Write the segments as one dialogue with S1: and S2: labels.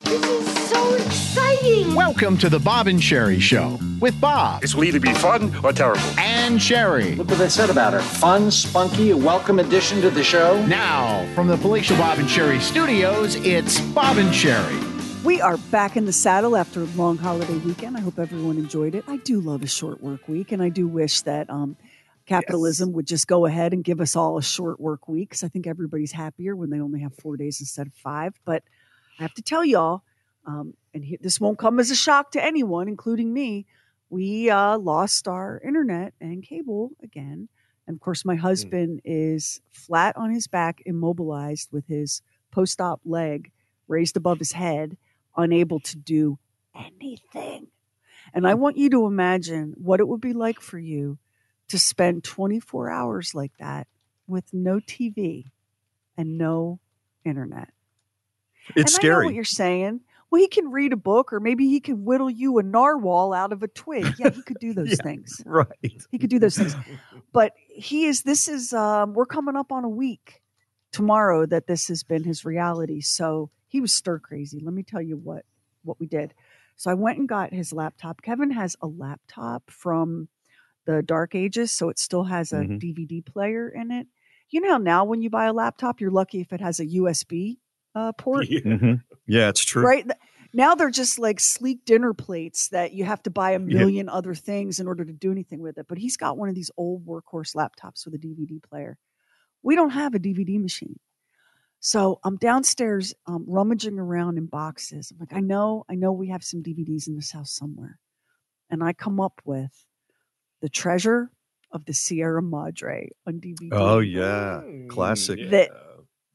S1: This is so exciting!
S2: Welcome to the Bob and Sherry Show with Bob
S3: This will either be fun or terrible.
S2: and Sherry.
S4: Look what they said about her. Fun, spunky, a welcome addition to the show.
S2: Now, from the Palatial Bob and Sherry studios, it's Bob and Sherry.
S5: We are back in the saddle after a long holiday weekend. I hope everyone enjoyed it. I do love a short work week, and I do wish that um, capitalism would just go ahead and give us all a short work week because I think everybody's happier when they only have four days instead of five. But I have to tell y'all, um, and he, this won't come as a shock to anyone, including me. We uh, lost our internet and cable again. And of course, my husband is flat on his back, immobilized with his post op leg raised above his head, unable to do anything. And I want you to imagine what it would be like for you to spend 24 hours like that with no TV and no internet.
S6: It's
S5: and I know what you're saying. Well, he can read a book, or maybe he can whittle you a narwhal out of a twig. Yeah, he could do those
S6: Yeah.
S5: things.
S6: Right.
S5: He could do those things. But he is. This is. Um, we're coming up on a week tomorrow that this has been his reality. So he was stir crazy. Let me tell you what what we did. So I went and got his laptop. Kevin has a laptop from the dark ages, so it still has a
S6: Mhm.
S5: DVD player in it. You know how now when you buy a laptop, you're lucky if it has a USB uh, port,
S6: Mhm. Yeah, it's true.
S5: right? Now they're just like sleek dinner plates that you have to buy a million other things in order to do anything with it. But he's got one of these old workhorse laptops with a DVD player. We don't have a DVD machine. So I'm downstairs um, rummaging around in boxes. I'm like, I know, I know we have some DVDs in this house somewhere. And I come up with The Treasure of the Sierra Madre on DVD
S6: Oh yeah, classic.
S5: that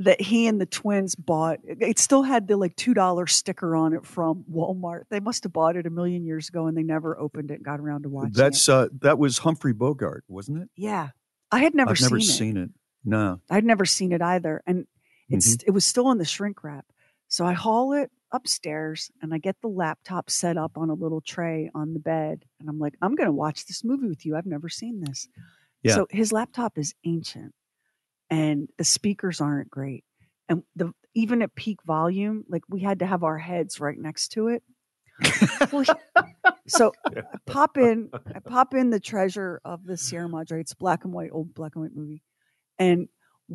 S5: that he and the twins bought. It it still had the like two dollar sticker on it from Walmart. They must have bought it a million years ago and they never opened it and got around to watching
S6: That's
S5: it.
S6: uh that was Humphrey Bogart, wasn't it?
S5: Yeah, I had never,
S6: I've never
S5: seen,
S6: seen it. No.
S5: I'd never seen it either, and it's
S6: Mm-hmm.
S5: it was still in the shrink wrap. So I haul it upstairs and I get the laptop set up on a little tray on the bed, and I'm like, I'm going to watch this movie with you. I've never seen this.
S6: Yeah.
S5: So his laptop is ancient, and the speakers aren't great, and the even at peak volume, like we had to have our heads right next to it. Well, so I pop in, I pop in the treasure of the Sierra Madre. It's black and white, old black and white movie, and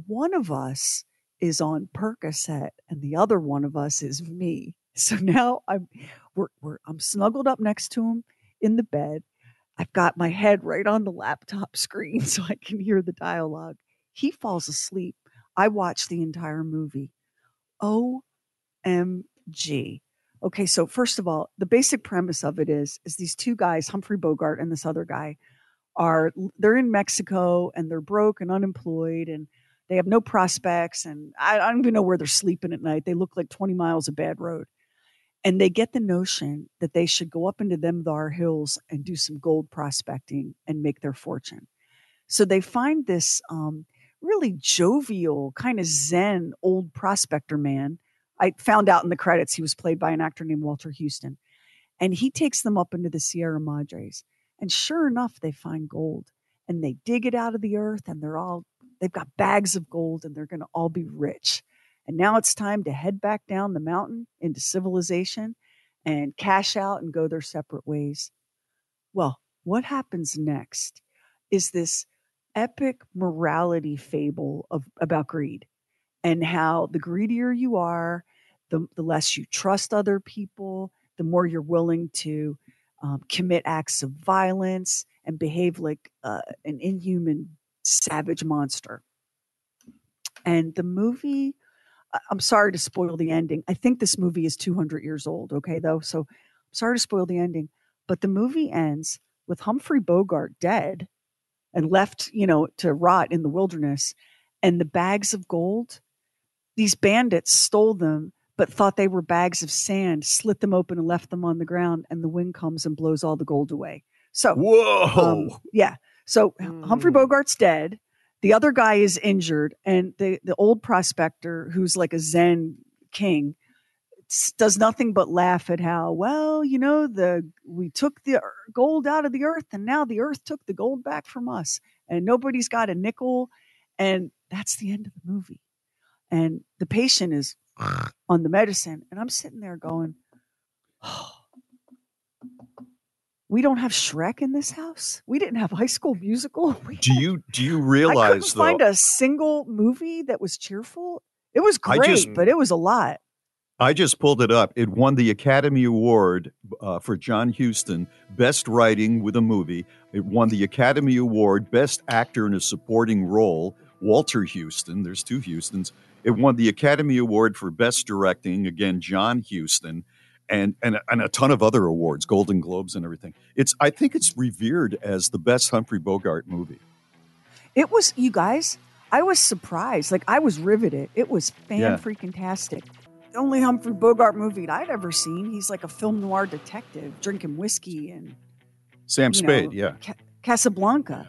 S5: one of us is on Percocet, and the other one of us is me. So now I'm, we're, we're I'm snuggled up next to him in the bed. I've got my head right on the laptop screen so I can hear the dialogue. He falls asleep. I watch the entire movie. OMG. Okay, so first of all, the basic premise of it is is these two guys, Humphrey Bogart and this other guy, are they're in Mexico and they're broke and unemployed and they have no prospects and I, I don't even know where they're sleeping at night. They look like 20 miles of bad road. And they get the notion that they should go up into them thar hills and do some gold prospecting and make their fortune. So they find this um, really jovial, kind of zen old prospector man. I found out in the credits he was played by an actor named Walter Huston. And he takes them up into the Sierra Madres. And sure enough, they find gold and they dig it out of the earth and they're all, they've got bags of gold and they're going to all be rich. And now it's time to head back down the mountain into civilization and cash out and go their separate ways. Well, what happens next is this epic morality fable of about greed and how the greedier you are, the, the less you trust other people, the more you're willing to um, commit acts of violence and behave like uh, an inhuman, savage monster. And the movie, I'm sorry to spoil the ending. I think this movie is 200 years old, okay, though. So I'm sorry to spoil the ending. But the movie ends with Humphrey Bogart dead and left, you know, to rot in the wilderness. And the bags of gold, these bandits stole them, but thought they were bags of sand, slit them open and left them on the ground. And the wind comes and blows all the gold away. So,
S6: whoa. Um,
S5: yeah. So mm. Humphrey Bogart's dead. The other guy is injured. And the, the old prospector, who's like a Zen king, does nothing but laugh at how well you know the we took the gold out of the earth and now the earth took the gold back from us and nobody's got a nickel and that's the end of the movie and the patient is on the medicine and i'm sitting there going oh, we don't have Shrek in this house. We didn't have High School Musical. We
S6: do you do you realize? I couldn't
S5: though, find a single movie that was cheerful. It was great, just, but it was a lot.
S6: I just pulled it up. It won the Academy Award uh, for John Huston, Best Writing with a Movie. It won the Academy Award, Best Actor in a Supporting Role, Walter Huston. There's two Hustons. It won the Academy Award for Best Directing, again, John Huston, and, and, and a ton of other awards, Golden Globes and everything. It's I think it's revered as the best Humphrey Bogart movie.
S5: It was, you guys, I was surprised. Like, I was riveted. It was fan yeah. freaking tastic only Humphrey Bogart movie I'd ever seen. He's like a film noir detective drinking whiskey and
S6: Sam Spade, know, yeah,
S5: Ca- Casablanca.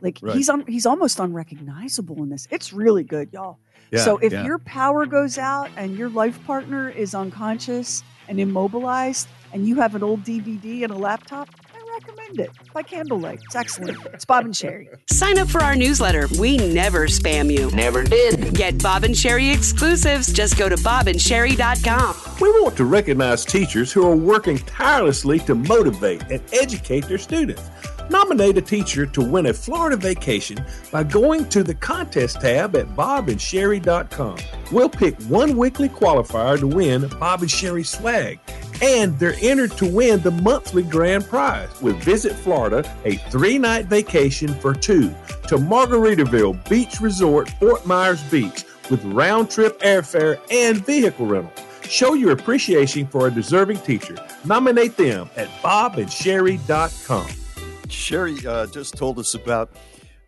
S5: Like right. he's un- he's almost unrecognizable in this. It's really good, y'all. Yeah, so if yeah. your power goes out and your life partner is unconscious and immobilized, and you have an old DVD and a laptop, recommend it by candlelight. It's excellent. It's Bob and Sherry.
S3: Sign up for our newsletter. We never spam you.
S7: Never did.
S3: Get Bob and Sherry exclusives. Just go to bobandsherry.com.
S8: We want to recognize teachers who are working tirelessly to motivate and educate their students. Nominate a teacher to win a Florida vacation by going to the contest tab at bobandsherry.com. We'll pick one weekly qualifier to win Bob and Sherry swag, and they're entered to win the monthly grand prize with Visit Florida, a three night vacation for two to Margaritaville Beach Resort, Fort Myers Beach, with round trip airfare and vehicle rental. Show your appreciation for a deserving teacher. Nominate them at bobandsheri.com.
S6: Sheri uh, just told us about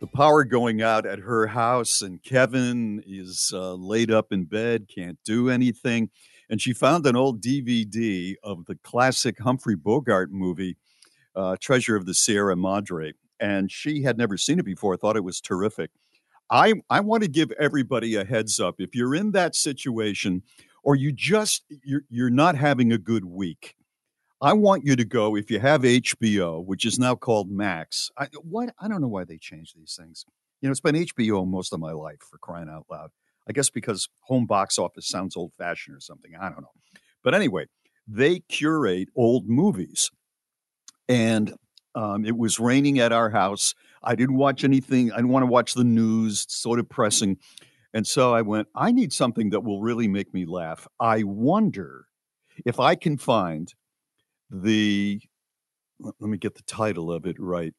S6: the power going out at her house, and Kevin is uh, laid up in bed, can't do anything. And she found an old DVD of the classic Humphrey Bogart movie, uh, Treasure of the Sierra Madre. And she had never seen it before, thought it was terrific. I, I want to give everybody a heads up. If you're in that situation, or you just you're, you're not having a good week, I want you to go if you have HBO, which is now called Max. I what I don't know why they changed these things. You know, it's been HBO most of my life for crying out loud. I guess because home box office sounds old fashioned or something. I don't know. But anyway, they curate old movies. And um, it was raining at our house. I didn't watch anything. I didn't want to watch the news. It's so depressing. And so I went, I need something that will really make me laugh. I wonder if I can find the let me get the title of it right.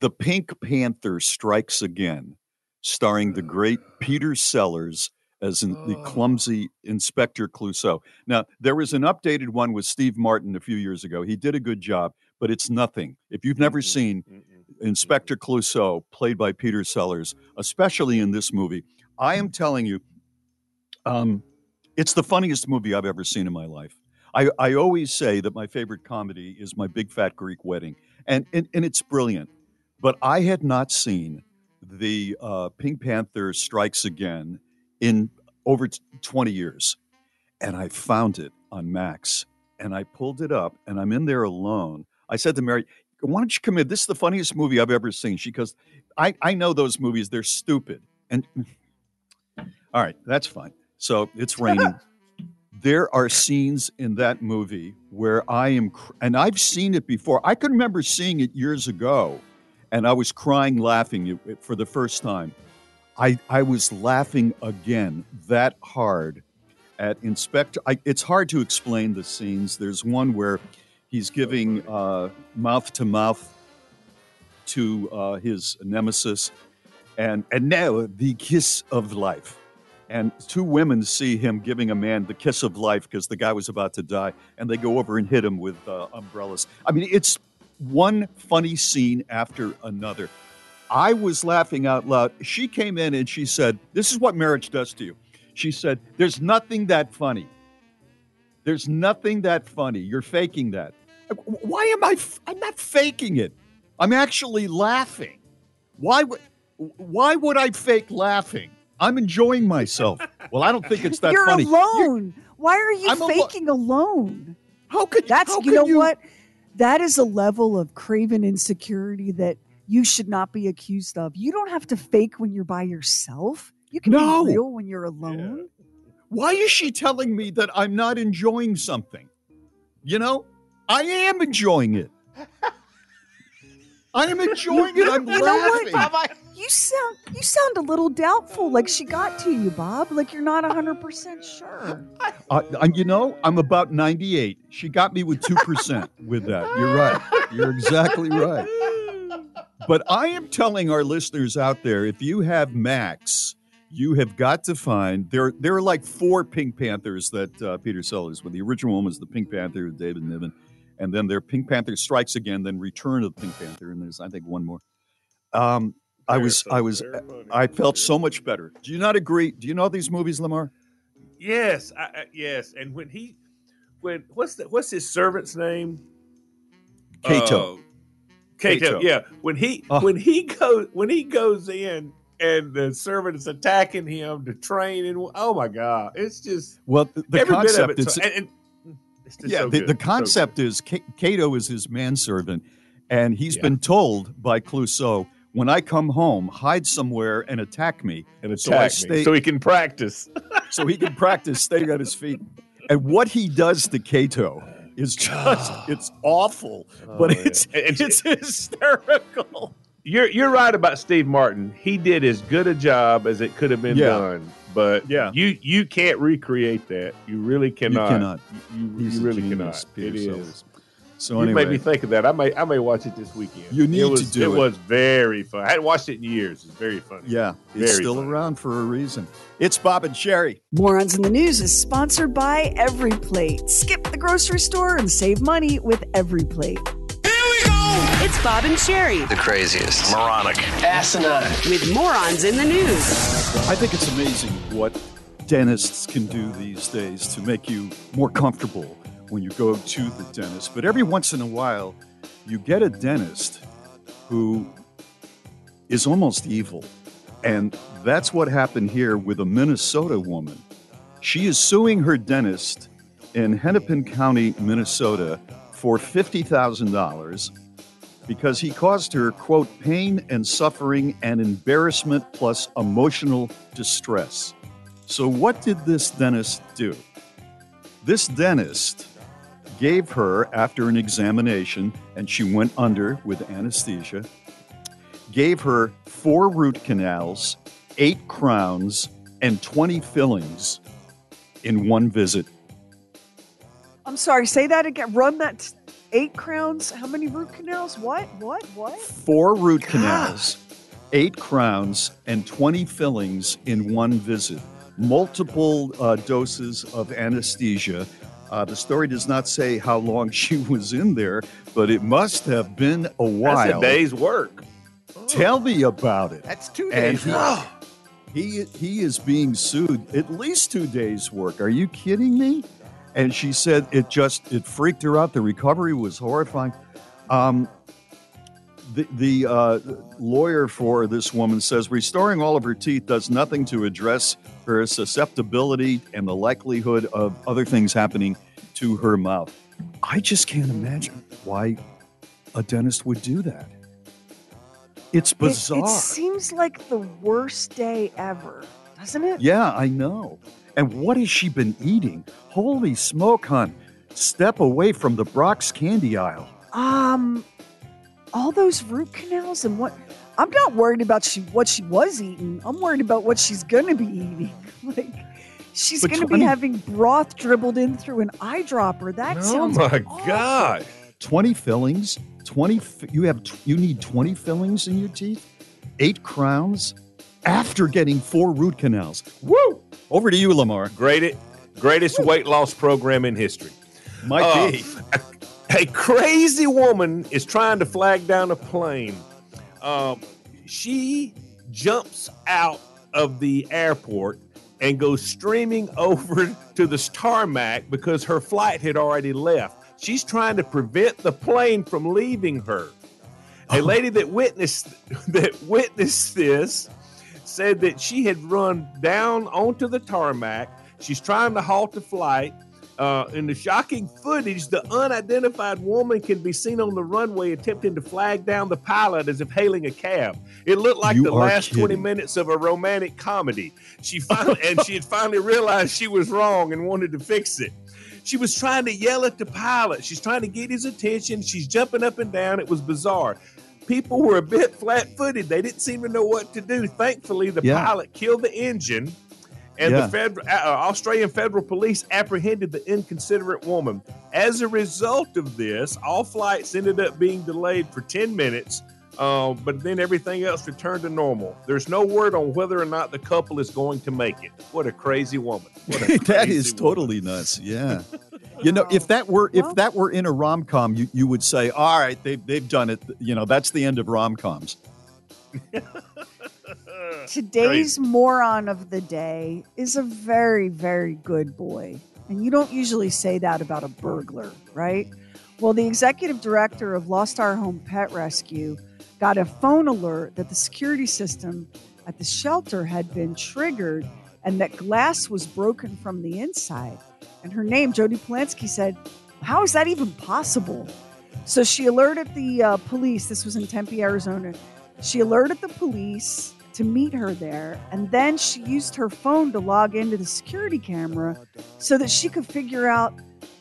S6: The Pink Panther Strikes Again, starring the great Peter Sellers as in the oh. clumsy Inspector Clouseau. Now, there was an updated one with Steve Martin a few years ago. He did a good job, but it's nothing. If you've never seen Inspector Clouseau, played by Peter Sellers, especially in this movie, I am telling you, um, it's the funniest movie I've ever seen in my life. I, I always say that my favorite comedy is My Big Fat Greek Wedding, and, and, and it's brilliant. But I had not seen the uh, Pink Panther Strikes Again in over 20 years. And I found it on Max and I pulled it up and I'm in there alone. I said to Mary, why don't you come in? This is the funniest movie I've ever seen. She goes, I, I know those movies, they're stupid. And all right, that's fine. So it's raining there are scenes in that movie where I am, and I've seen it before. I can remember seeing it years ago, and I was crying, laughing for the first time. I, I was laughing again that hard at Inspector. I, it's hard to explain the scenes. There's one where he's giving uh, mouth to mouth to uh, his nemesis, and and now the kiss of life. And two women see him giving a man the kiss of life because the guy was about to die, and they go over and hit him with uh, umbrellas. I mean, it's one funny scene after another. I was laughing out loud. She came in and she said, This is what marriage does to you. She said, There's nothing that funny. There's nothing that funny. You're faking that. Why am I? F- I'm not faking it. I'm actually laughing. Why would? Why would I fake laughing? I'm enjoying myself. Well, I don't think it's that funny.
S5: You're
S6: funny.
S5: alone. Why are you
S6: I'm
S5: faking alone?
S6: How could
S5: That's
S6: how
S5: you know
S6: could
S5: what? That is a level of craven insecurity that you should not be accused of. You don't have to fake when you're by yourself. You can
S6: No.
S5: be real when you're alone.
S6: Why is she telling me that I'm not enjoying something? You know, I am enjoying it. I am enjoying it. I'm
S5: You know what?
S6: laughing.
S5: You sound you sound a little doubtful, like she got to you, Bob. Like you're not hundred percent sure.
S6: Uh, you know, I'm about 98. She got me with 2% with that. You're right. You're exactly right. But I am telling our listeners out there if you have Max, you have got to find there. There are like four Pink Panthers that uh, Peter Sellers. Well, the original one was the Pink Panther with David Niven, and then their Pink Panther Strikes Again, then Return of the Pink Panther, and there's I think one more. Um, I was I was. I felt so much better. Do you not agree? Do you know these movies, Lamar?
S8: Yes, I, I, yes. And when he, when what's the what's his servant's name?
S6: Kato.
S8: Uh, Kato.
S6: Kato.
S8: Yeah. When he
S6: Oh.
S8: when he goes when he goes in and the servant is attacking him to train and oh my god, it's just
S6: Well, the, the
S8: every
S6: concept
S8: bit of it.
S6: is
S8: So, and, and
S6: yeah,
S8: so
S6: the, the
S8: so
S6: concept is Ka- Cato is his manservant, and he's
S8: Yeah.
S6: been told by Clouseau, when I come home, hide somewhere and attack me,
S8: and
S6: so
S8: attack
S6: stay-
S8: me so he can practice.
S6: so he can practice staying on his feet. And what he does to Cato is just, it's awful, oh, but
S8: Oh, yeah.
S6: it's,
S8: and-
S6: it's hysterical.
S8: You're you're right about Steve Martin. He did as good a job as it could have been
S6: Yeah.
S8: done. But
S6: Yeah.
S8: you you can't recreate that. You really cannot.
S6: cannot.
S8: You, you,
S6: He's
S8: you really cannot.
S6: Peter
S8: It is.
S6: Sellers. So
S8: you
S6: anyway,
S8: made me think of that. I may I may watch it this weekend.
S6: You need
S8: it
S6: to
S8: was,
S6: do
S8: it.
S6: it.
S8: was very fun. I hadn't watched it in years. It's very funny.
S6: yeah, it's still
S8: funny.
S6: around for a reason. It's Bob and Sherry.
S5: Morons in the News is sponsored by Every Plate. Skip the grocery store and save money with Every Plate.
S3: It's Bob and Sherry
S7: The craziest, moronic, asinine.
S3: with morons in the news.
S6: I think it's amazing what dentists can do these days to make you more comfortable when you go to the dentist. But every once in a while, you get a dentist who is almost evil. And that's what happened here with a Minnesota woman. She is suing her dentist in Hennepin County, Minnesota for $50,000 because he caused her, quote, pain and suffering and embarrassment plus emotional distress. So, what did this dentist do? This dentist gave her, after an examination, and she went under with anesthesia, gave her four root canals, eight crowns, and 20 fillings in one visit.
S5: I'm sorry, say that again. Run that eight crowns. How many root canals? What? What? What?
S6: Four root canals, eight crowns, and 20 fillings in one visit. Multiple uh, doses of anesthesia. Uh, the story does not say how long she was in there, but it must have been a while.
S8: That's a day's work.
S6: Tell me about it.
S2: That's two
S6: And
S2: days.
S6: he,
S2: work.
S6: he he is being sued at least two days' work. Are you kidding me? And she said it just it freaked her out. The recovery was horrifying. Um, the the uh, lawyer for this woman says restoring all of her teeth does nothing to address her susceptibility and the likelihood of other things happening to her mouth. I just can't imagine why a dentist would do that. It's
S5: It-
S6: bizarre.
S5: It, seems like the worst day ever, doesn't it?
S6: Yeah, I know. And what has she been eating? Holy smoke, hon. Step away from the Brach's candy aisle.
S5: Um, all those root canals and what? I'm not worried about she what she was eating. I'm worried about what she's gonna be eating. like, She's
S8: But
S5: going to
S8: tw-
S5: be having broth dribbled in through an eyedropper. That
S8: oh
S5: sounds
S8: my
S5: awful.
S8: God.
S6: 20 fillings, 20 you have you need 20 fillings in your teeth, 8 crowns after getting 4 root canals. Woo! Over to you, Lamar.
S8: Greatest, greatest weight loss program in history.
S6: Might
S8: Uh,
S6: be.
S8: A crazy woman is trying to flag down a plane. Um, she jumps out of the airport and goes streaming over to the tarmac because her flight had already left. She's trying to prevent the plane from leaving her. A lady that witnessed that witnessed this said that she had run down onto the tarmac. She's trying to halt the flight. Uh, in the shocking footage, the unidentified woman can be seen on the runway attempting to flag down the pilot as if hailing a cab. It looked like
S6: You
S8: the last 20 minutes of a romantic comedy. She finally, and she had finally realized she was wrong and wanted to fix it. She was trying to yell at the pilot. She's trying to get his attention. She's jumping up and down. It was bizarre. People were a bit flat footed. They didn't seem to know what to do. Thankfully, the
S6: Yeah.
S8: pilot killed the engine and
S6: Yeah.
S8: the federal, uh, Australian federal police apprehended the inconsiderate woman. As a result of this, all flights ended up being delayed for 10 minutes, um, but then everything else returned to normal. There's no word on whether or not the couple is going to make it. What a crazy woman. What a crazy
S6: is
S8: woman.
S6: totally nuts. Yeah. You know, if that were if that were in a rom com, you, you would say, "All right, they've they've done it." You know, that's the end of rom coms.
S5: Today's moron of the day is a very, very good boy. And you don't usually say that about a burglar, right? Well, the executive director of Lost Our Home Pet Rescue got a phone alert that the security system at the shelter had been triggered and that glass was broken from the inside. And her name, Jody Polanski, said, How is that even possible? So she alerted the uh, police. This was in Tempe, Arizona. She alerted the police to meet her there, and then she used her phone to log into the security camera so that she could figure out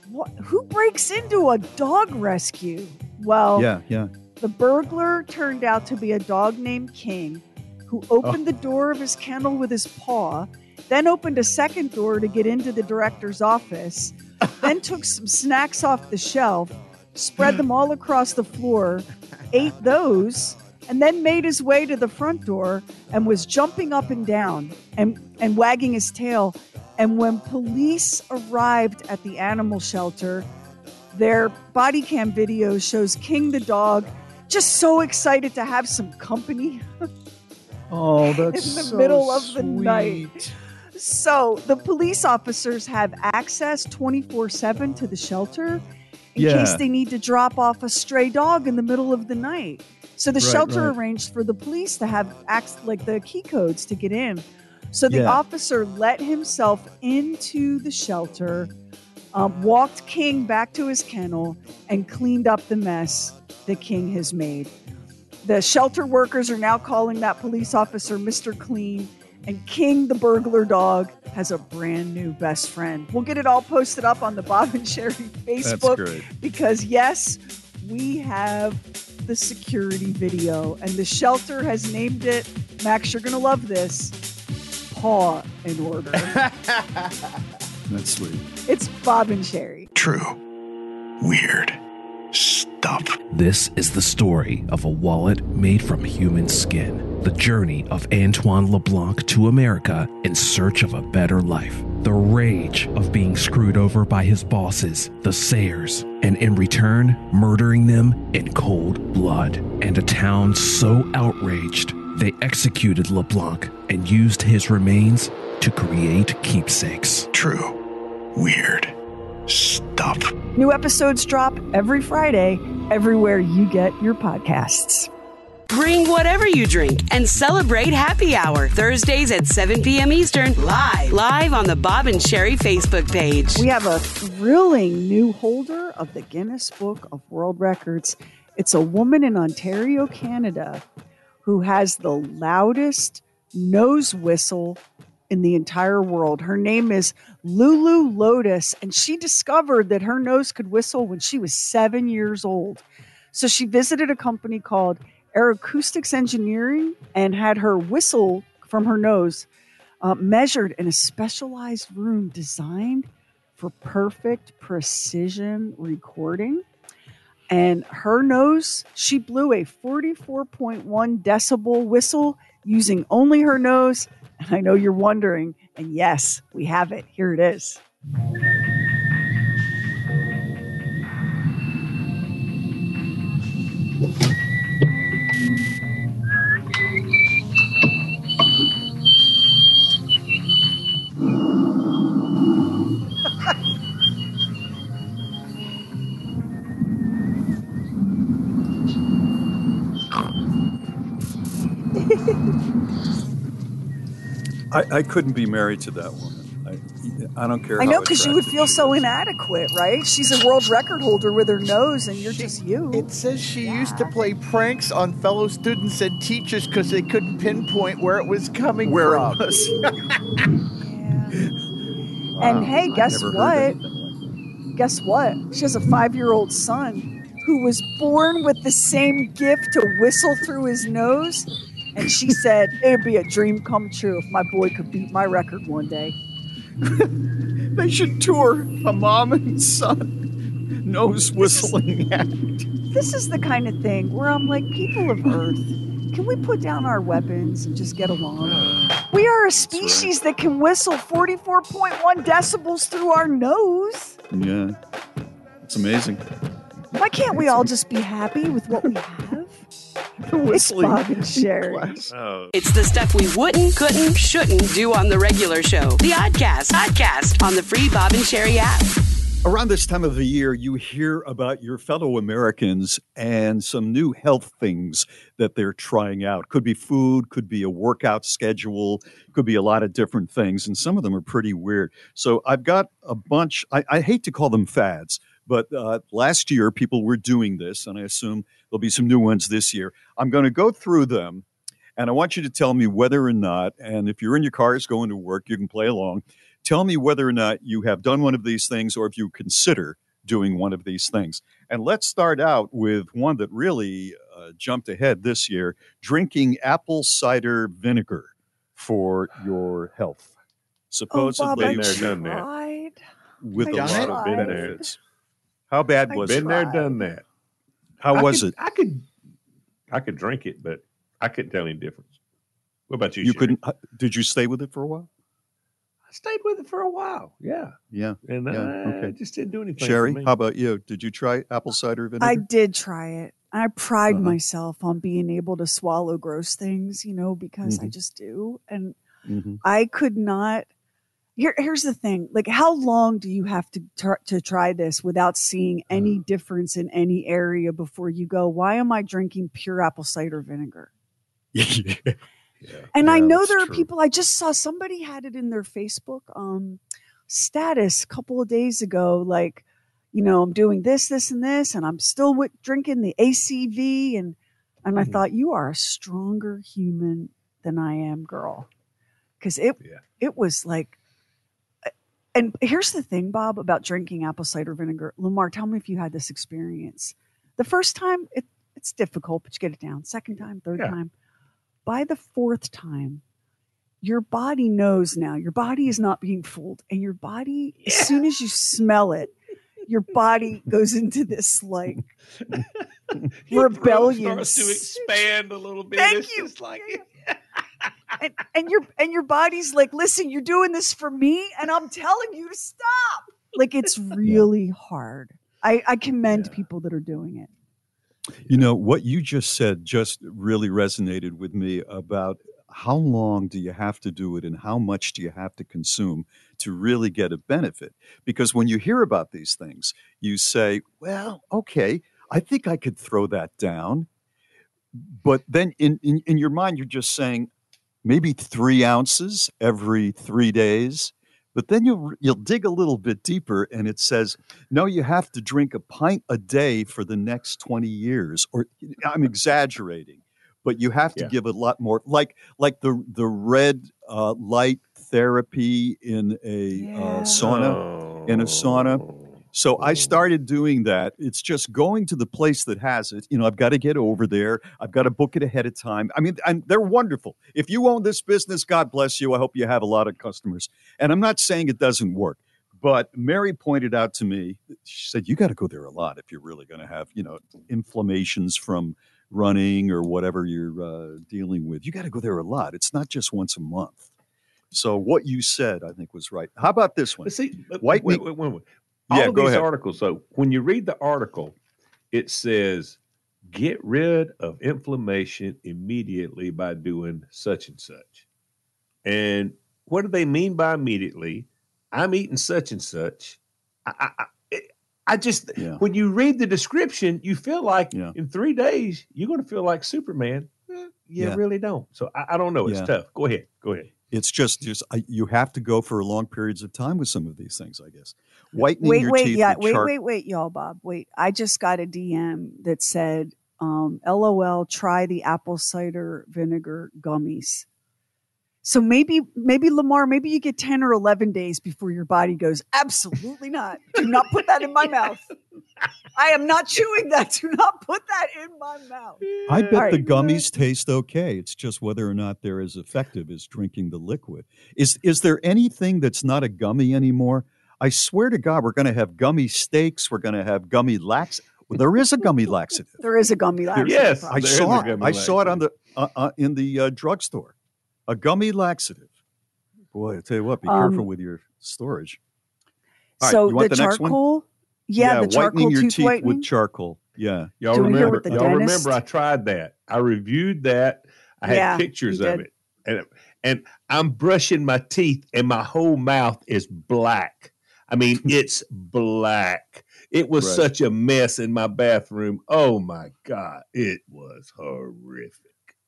S5: what, who breaks into a dog rescue. Well,
S6: Yeah, yeah.
S5: the burglar turned out to be a dog named King who opened the door of his kennel with his paw, then opened a second door to get into the director's office, then took some snacks off the shelf, spread them all across the floor, ate those, and then made his way to the front door and was jumping up and down and, and wagging his tail. And when police arrived at the animal shelter, their body cam video shows King the dog just so excited to have some company.
S6: Oh,
S5: that's In the so middle of the night. So the police officers have access 24 7 to the shelter in
S6: Yeah.
S5: case they need to drop off a stray dog in the middle of the night. So the
S6: Right,
S5: shelter
S6: right.
S5: arranged for the police to have ac- like the key codes to get in. So the
S6: Yeah.
S5: officer let himself into the shelter, um, walked King back to his kennel, and cleaned up the mess that King has made. The shelter workers are now calling that police officer Mr. Clean, and King the burglar dog has a brand new best friend. We'll get it all posted up on the Bob and Sherry Facebook
S6: great.
S5: because, yes, we have the security video, and the shelter has named it. Max, you're going to love this Paw in Order.
S6: That's sweet.
S5: it's Bob and Sherry.
S9: True. Weird. Stuff.
S10: This is the story of a wallet made from human skin. The journey of Antoine LeBlanc to America in search of a better life. The rage of being screwed over by his bosses, the Sayres, and in return, murdering them in cold blood. And a town so outraged, they executed LeBlanc and used his remains to create keepsakes.
S9: True. Weird. Stuff.
S5: New episodes drop every Friday, everywhere you get your podcasts.
S3: Bring whatever you drink and celebrate happy hour Thursdays at 7 p.m. Eastern live live on the Bob and Sherry Facebook page.
S5: We have a thrilling new holder of the Guinness Book of World Records. It's a woman in Ontario, Canada, who has the loudest nose whistle in the entire world. Her name is Lulu Lotus, and she discovered that her nose could whistle when she was seven years old. So she visited a company called Aercoustics Engineering and had her whistle from her nose uh, measured in a specialized room designed for perfect precision recording. And her nose, she blew a 44.1 decibel whistle using only her nose. And I know you're wondering, and yes, we have it. Here it is.
S6: I, I couldn't be married to that woman. I, I don't care.
S5: I know because you would feel so inadequate, right? She's a world record holder with her nose, and you're just you.
S2: It says she used to play pranks on fellow students and teachers because they couldn't pinpoint where it was coming
S6: Where it
S2: from.
S6: was.
S5: And hey, guess what?
S6: anything
S5: Guess what? She has a five year old son who was born with the same gift to whistle through his nose. And she said, It'd be a dream come true if my boy could beat my record one day.
S6: They should tour a mom and son nose whistling act.
S5: This is the kind of thing where I'm like, people of Earth, can we put down our weapons and just get along? We are a species that can whistle 44.1 decibels through our nose.
S6: Yeah, it's amazing.
S5: Why can't we all just be happy with what we have? It's
S6: Whistling
S5: Bob and Sherry.
S6: class.
S3: It's the stuff we wouldn't, couldn't, shouldn't do on the regular show. The Oddcast, Podcast on the free Bob and Sherry app.
S6: Around this time of the year, you hear about your fellow Americans and some new health things that they're trying out. Could be food, could be a workout schedule, could be a lot of different things, and some of them are pretty weird. So I've got a bunch, I, I hate to call them fads, but uh, last year people were doing this, and I assume there'll be some new ones this year. I'm going to go through them, and I want you to tell me whether or not, and if you're in your cars going to work, you can play along tell me whether or not you have done one of these things or if you consider doing one of these things. And let's start out with one that really uh, jumped ahead this year drinking apple cider vinegar for your health.
S5: Oh,
S6: Supposedly,
S5: Bob, I
S8: Been there, done that.
S6: with
S5: I
S6: a lot of
S5: tried.
S6: benefits. How bad
S5: I
S6: was
S8: Been
S6: it?
S8: there, done that.
S6: How
S8: I
S6: was
S8: could-
S6: it?
S8: I could, I could drink it, but I couldn't tell any difference. What about you?
S6: You
S8: Sherry?
S6: couldn't. uh, Did you stay with it for a while?
S8: I stayed with it for a while. Yeah,
S6: Yeah.
S8: and
S6: Yeah,
S8: uh,
S6: okay.
S8: just didn't do anything.
S6: Sherry,
S8: for me.
S6: how about you? Did you try apple cider vinegar?
S5: I did try it. I pride
S6: Uh-huh.
S5: myself on being able to swallow gross things, you know, because I
S6: Mhm.
S5: just do. And
S6: Mhm.
S5: I could not. Here, here's the thing: like, how long do you have to tr- to try this without seeing any difference in any area before you go? Why am I drinking pure apple cider vinegar?
S8: Yeah.
S5: And I know there are
S6: true.
S5: people. I just saw somebody had it in their Facebook um, status a couple of days ago, like, you know, I'm doing this, this, and this, and I'm still with, drinking the ACV, and and I
S8: Mhm.
S5: thought you are a stronger human than I am, girl, because it
S8: Yeah.
S5: it was like. And here's the thing, Bob, about drinking apple cider vinegar. Lamar, tell me if you had this experience. The first time, it, it's difficult, but you get it down. Second time, third
S8: Yeah.
S5: time. By the fourth time, your body knows now. Your body is not being fooled. And your body, as soon as you smell it, your body goes into this like rebellion.
S8: starts to expand a little bit.
S5: Thank
S8: It's
S5: you.
S8: like
S5: and, and your and your body's like, listen, you're doing this for me, and I'm telling you to stop. Like it's really hard. I, I commend
S8: Yeah.
S5: people that are doing it.
S6: You know, what you just said just really resonated with me about how long do you have to do it and how much do you have to consume to really get a benefit? Because when you hear about these things, you say, well, okay, I think I could throw that down. But then in, in, in your mind, you're just saying maybe three ounces every three days. But then you'll you'll dig a little bit deeper, and it says no, you have to drink a pint a day for the next 20 years. Or I'm exaggerating, but you have to
S8: Yeah.
S6: give a lot more. Like like the the red uh, light therapy in a
S5: Yeah.
S6: uh, sauna. in a sauna. So I started doing that. It's just going to the place that has it. You know, I've got to get over there. I've got to book it ahead of time. I mean, and they're wonderful. If you own this business, God bless you. I hope you have a lot of customers. And I'm not saying it doesn't work. But Mary pointed out to me, she said, you got to go there a lot if you're really going to have, you know, inflammations from running or whatever you're uh, dealing with. You got to go there a lot. It's not just once a month. So what you said, I think, was right. How about this one?
S8: See,
S6: White
S8: wait, wait, wait. All
S6: Yeah,
S8: of
S6: go
S8: these
S6: ahead.
S8: articles. So when you read the article, it says get rid of inflammation immediately by doing such and such. And what do they mean by immediately? I'm eating such and such. I, I, I, just
S6: Yeah.
S8: when you read the description, you feel like
S6: Yeah.
S8: in three days you're going to feel like Superman. Eh, you
S6: Yeah.
S8: really don't. So I, I don't know. It's tough. Go ahead. Go ahead.
S6: It's just, just I, you have to go for long periods of time with some of these things, I guess. Whitening
S5: wait,
S6: your
S5: wait,
S6: teeth
S5: yeah, wait,
S6: char-
S5: wait, wait, y'all, Bob. Wait, I just got a DM that said, um, "LOL, try the apple cider vinegar gummies." So maybe, maybe Lamar, maybe you get ten or eleven days before your body goes, "Absolutely not! Do not put that in my mouth. I am not chewing that. Do not put that in my mouth."
S6: I bet
S5: All
S6: the gummies taste okay. It's just whether or not they're as effective as drinking the liquid. Is is there anything that's not a gummy anymore? I swear to God, we're going to have gummy steaks. We're going to have gummy lax. Well, there is a gummy laxative.
S5: There is a gummy laxative.
S8: Yes,
S6: I saw it.
S8: gummy
S6: I saw it on the uh, uh, in the uh, drugstore. A gummy laxative. Boy, I tell you what, be
S5: Um,
S6: careful with your storage. All right,
S5: so
S6: you want
S5: the,
S6: the next one?
S5: charcoal, yeah, the charcoal
S6: whitening your teeth
S5: whitening.
S6: with charcoal. Yeah,
S8: Y'all
S5: Do
S8: remember? Y'all
S5: dentist-
S8: remember? I tried that. I reviewed that. I had
S5: Yeah,
S8: pictures of it, and and I'm brushing my teeth, and my whole mouth is black. I mean, it's black. It was
S6: Right.
S8: such a mess in my bathroom. Oh my god, it was horrific.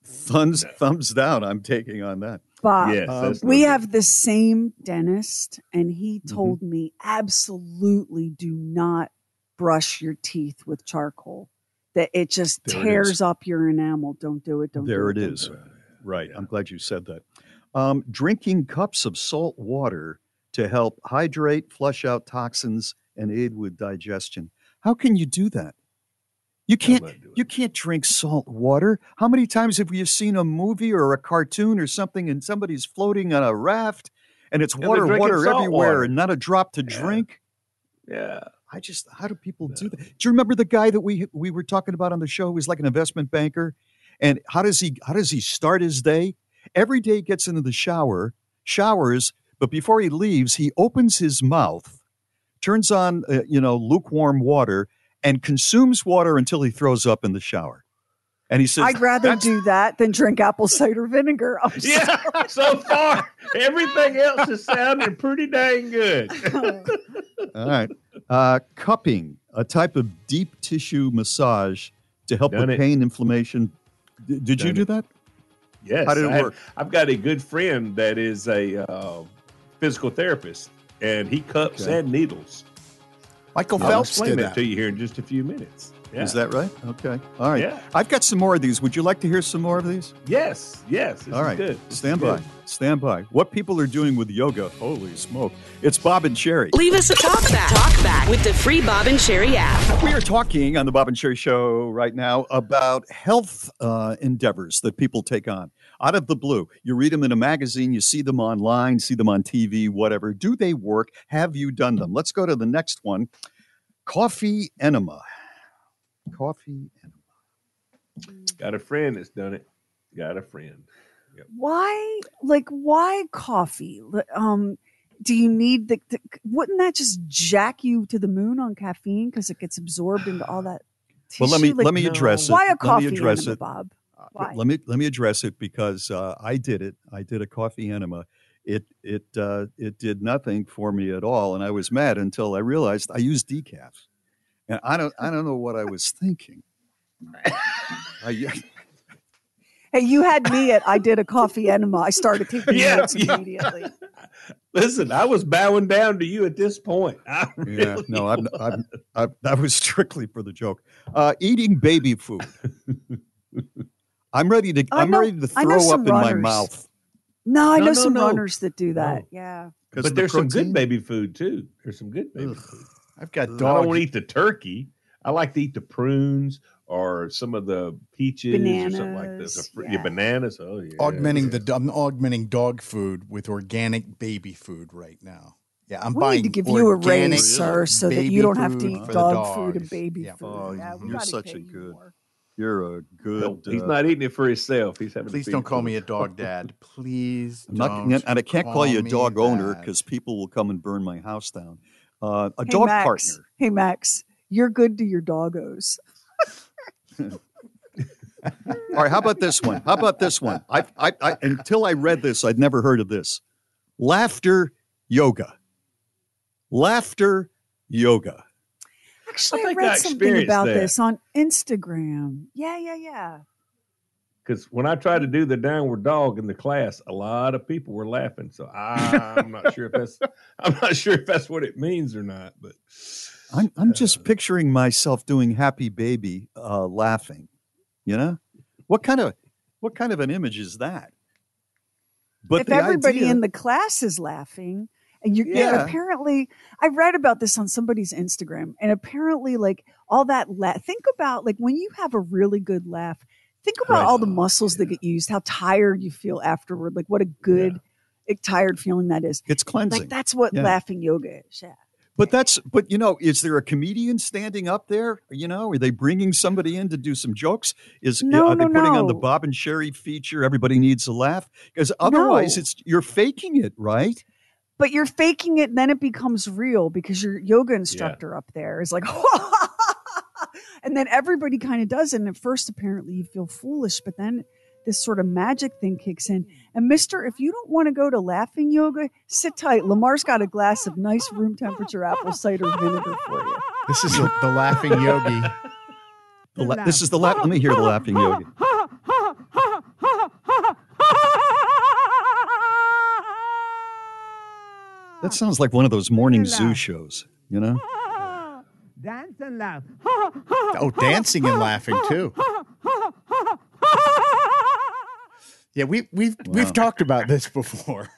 S6: Thumbs
S8: No.
S6: thumbs down. I'm taking on that.
S5: Bob,
S8: yes,
S5: we
S8: good.
S5: have the same dentist, and he
S6: Mm-hmm.
S5: told me absolutely do not brush your teeth with charcoal. That it just
S6: There
S5: tears
S6: is.
S5: up your enamel. Don't do it. Don't do
S6: There
S5: it.
S6: it
S5: don't do it.
S6: Right. I'm glad you said that. Um, drinking cups of salt water to help hydrate, flush out toxins, and aid with digestion. How can you do that? You can't. You can't drink salt water. How many times have you seen a movie or a cartoon or something, and somebody's floating on a raft, and it's
S8: they're
S6: water, water everywhere,
S8: water.
S6: and not a drop to
S8: Yeah.
S6: drink?
S8: Yeah.
S6: I just how do people do that? Do you remember the guy that we we were talking about on the show? He was like an investment banker, and how does he how does he start his day? Every day he gets into the shower, showers, but before he leaves, he opens his mouth, turns on uh, you know lukewarm water, and consumes water until he throws up in the shower. And he says,
S5: I'd rather do that than drink apple cider vinegar. I'm
S8: Yeah. so far, everything else is sounding pretty dang good.
S6: All right. Uh, cupping, a type of deep tissue massage to help
S8: Done
S6: with
S8: it.
S6: pain, inflammation. D- did you do
S8: it.
S6: that?
S8: Yes.
S6: How did it
S8: I-
S6: work?
S8: I've got a good friend that is a uh, physical therapist, and he cups
S6: Okay.
S8: and needles.
S2: Michael
S8: I'll
S2: Phelps
S8: explain
S2: did
S8: that
S2: that.
S8: to you here in just a few minutes. Yeah.
S6: Is that right? Okay. All right.
S8: Yeah.
S6: I've got some more of these. Would you like to hear some more of these?
S8: Yes. Yes. This
S6: All
S8: is
S6: right.
S8: good. This is
S6: Stand by.
S8: good.
S6: Stand by. What people are doing with yoga. Holy smoke. It's Bob and Sherry.
S3: Leave us a talk back. Talk back with the free Bob and Sherry app.
S6: We are talking on the Bob and Sherry show right now about health uh, endeavors that people take on out of the blue. You read them in a magazine, you see them online, see them on TV, whatever. Do they work? Have you done them? Let's go to the next one. Coffee enema. Coffee enema.
S8: Got a friend that's done it. Got a friend.
S5: why like why coffee um do you need the, the wouldn't that just jack you to the moon on caffeine because it gets absorbed into all that
S6: Well, let me?
S5: Like,
S6: let me
S8: no.
S6: address it.
S5: why a
S6: Let me
S5: coffee
S6: address
S5: enema,
S6: it.
S5: bob Why?
S6: Let me let me address it because uh, I did it. I did a coffee enema. It it uh, it did nothing for me at all, and I was mad until I realized I used decaf, and I don't I don't know what I was thinking. I,
S5: hey you had me at i did a coffee enema i started taking
S8: Yeah,
S5: notes
S8: yeah.
S5: immediately
S8: Listen, I was bowing down to you at this point. I
S6: yeah, no, I'm,
S8: was.
S6: I'm, I'm, that was strictly for the joke. Uh, eating baby food. I'm ready to
S5: I
S6: I'm
S5: know-
S6: ready to
S5: I know
S6: throw
S5: some
S6: up in my
S5: runners.
S6: mouth.
S5: no i
S8: No,
S5: know
S8: no,
S5: some
S8: no.
S5: runners that do that
S8: No.
S5: yeah
S6: 'cause
S8: But
S6: the
S8: there's some good baby food too. There's some good baby
S6: Ugh.
S8: food.
S2: I've got
S8: I don't want to eat the turkey. I like to eat the prunes or some of the peaches or something like this.
S5: Bananas,
S8: fr-
S5: yeah.
S8: bananas. Oh yeah.
S2: augmenting the I'm augmenting dog food with organic baby food right now. Yeah, I'm
S5: we
S2: buying
S5: need to give you a
S2: organic
S5: raise, sir, so that you don't have to eat dog food and baby
S2: Yeah.
S5: food.
S6: Oh,
S5: yeah,
S6: you're such a good-
S5: more.
S6: You're a good.
S8: No, he's
S6: uh,
S8: not eating it for himself. He's having.
S2: Please
S8: feed
S2: don't call
S8: to
S2: me a dog dad. Please
S6: I'm not,
S2: don't
S6: and I can't call you a
S2: me
S6: dog owner because people will come and burn my house down. Uh, a
S5: Hey,
S6: dog
S5: Max.
S6: partner.
S5: Hey Max, you're good to your doggos.
S6: All right, how about this one? How about this one? I, I, I, until I read this, I'd never heard of this. Laughter yoga. Laughter yoga.
S5: Actually, I,
S8: think
S5: read something about
S8: that.
S5: this on Instagram. Yeah, yeah, yeah.
S8: Because when I tried to do the downward dog in the class, a lot of people were laughing. So I'm not sure if that's I'm not sure if that's what it means or not. But
S6: I'm, I'm just picturing myself doing happy baby uh, laughing. You know, what kind of what kind of an image is that? But
S5: if everybody
S6: idea-
S5: in the class is laughing, and you and
S6: Yeah.
S5: apparently, I read about this on somebody's Instagram, and apparently, like all that la- think about like when you have a really good laugh. Think about
S8: Right.
S5: all the muscles that get used, how tired you feel afterward. Like what a good, eh, tired feeling that is.
S6: it's cleansing.
S5: Like that's what
S6: Yeah.
S5: laughing yoga is. Yeah.
S6: But that's but you know, is there a comedian standing up there? You know, are they bringing somebody in to do some jokes? Is
S5: No,
S6: are they
S5: no,
S6: putting on the. Bob and Sherry feature? Everybody needs a laugh because otherwise,
S5: No.
S6: it's you're faking it, right?
S5: But you're faking it and then it becomes real because your yoga instructor up there is like and then everybody kind of does it and at first apparently you feel foolish but then this sort of magic thing kicks in and mister if you don't want to go to laughing yoga sit tight lamar's got a glass of nice room temperature apple cider vinegar for you
S2: This is the, the laughing yogi.
S6: The la- this is the laugh. Let me hear the laughing yogi. That sounds like one of those morning zoo shows. You know,
S11: Dance and laugh.
S2: Oh, dancing and laughing too. Yeah, we we've we've talked about this before.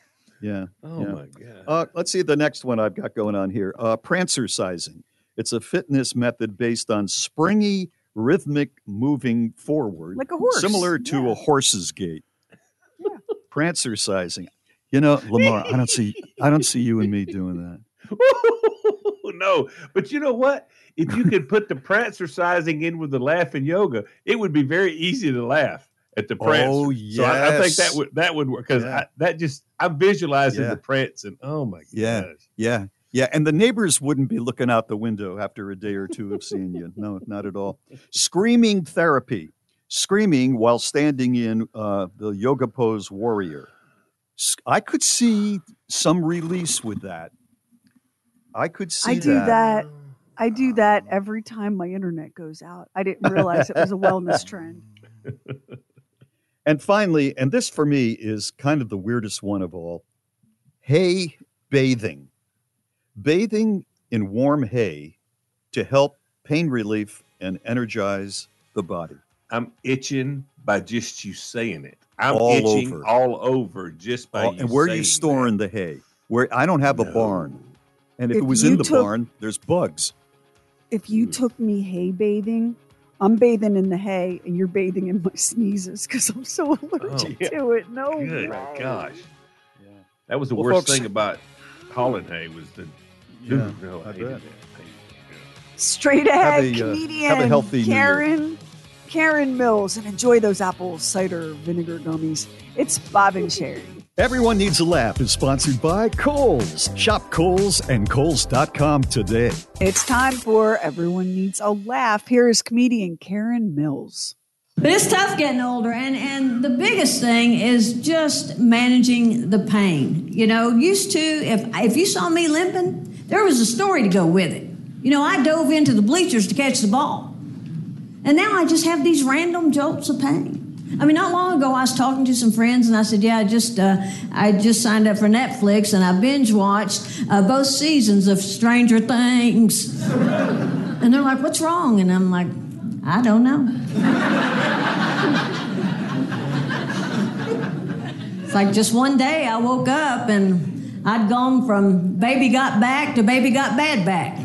S6: yeah.
S8: oh
S6: yeah.
S8: my god.
S6: Uh, let's see the next one I've got going on here. Uh, prancercising. It's a fitness method based on springy, rhythmic moving forward,
S5: Like a horse,
S6: similar to
S5: yeah.
S6: a horse's gait. Prancercising. You know, Lamar, I don't see, I don't see you and me doing that.
S8: no, but you know what? If you could put the prancercising in with the laughing yoga, it would be very easy to laugh at the prance.
S6: Oh,
S8: So I, I think that would that would work because
S6: Yeah.
S8: that just I'm visualizing
S6: Yeah.
S8: the prance and oh my
S6: Yeah. Yeah. Yeah. And the neighbors wouldn't be looking out the window after a day or two of seeing you. No, not at all. Screaming therapy. Screaming while standing in uh, the yoga pose warrior. S- I could see some release with that. I could see
S5: i do that i do that every time my internet goes out i didn't realize it was a wellness trend
S6: And finally, and this for me is kind of the weirdest one of all hay bathing. Bathing in warm hay to help pain relief and energize the body.
S8: I'm itching by just you saying it. I'm
S6: All
S8: itching
S6: over.
S8: all over just by
S6: All-
S8: you
S6: and where are you
S8: saying
S6: storing the hay? Where I don't have a barn. And if,
S5: If
S6: it was in the
S5: took-
S6: barn, there's bugs.
S5: if you took me hay bathing, I'm bathing in the hay and you're bathing in my sneezes because I'm so allergic
S8: yeah.
S5: to it. No.
S8: Good
S5: way.
S8: gosh. That was the
S6: Well,
S8: worst
S6: folks-
S8: thing about hauling hay was the
S6: Yeah,
S8: Ooh, no,
S6: I
S8: I hated
S6: bet.
S8: that.
S5: Straight
S6: Have
S5: ahead,
S6: a, uh,
S5: comedian
S6: have a healthy Year.
S5: Karen, Karen Mills, and enjoy those apple cider vinegar gummies. It's Bob and Sherry.
S6: Everyone Needs a Laugh is sponsored by Kohl's. Shop Kohl's and Kohl's.com today.
S5: It's time for Everyone Needs a Laugh. Here is comedian Karen Mills.
S12: But it's tough getting older, and, and the biggest thing is just managing the pain. You know, used to, if, if you saw me limping, there was a story to go with it. You know, I dove into the bleachers to catch the ball. And now I just have these random jolts of pain. I mean, not long ago, I was talking to some friends, and I said, "Yeah, I just uh, I just signed up for Netflix, and I binge watched uh, both seasons of Stranger Things." and they're like, "What's wrong?" And I'm like, "I don't know." It's like just one day I woke up and I'd gone from baby got back to baby got bad back.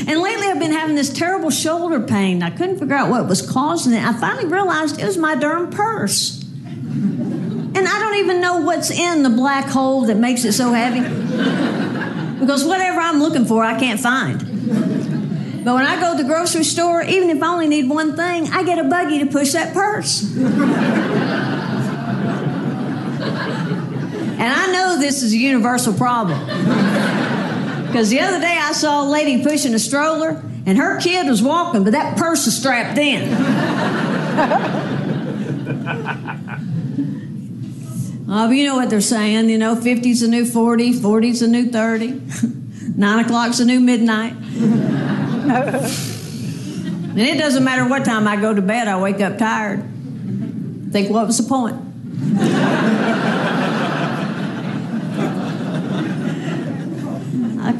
S12: And lately I've been having this terrible shoulder pain. I couldn't figure out what was causing it. I finally realized it was my darn purse. And I don't even know what's in the black hole that makes it so heavy. Because whatever I'm looking for, I can't find. But when I go to the grocery store, even if I only need one thing, I get a buggy to push that purse. And I know this is a universal problem. Because the other day I saw a lady pushing a stroller, and her kid was walking, but that purse was strapped in. Oh, you know what they're saying, you know, 50's a new 40, 40's a new 30, 9 o'clock's a new midnight. and it doesn't matter what time I go to bed, I wake up tired. Think, what was the point?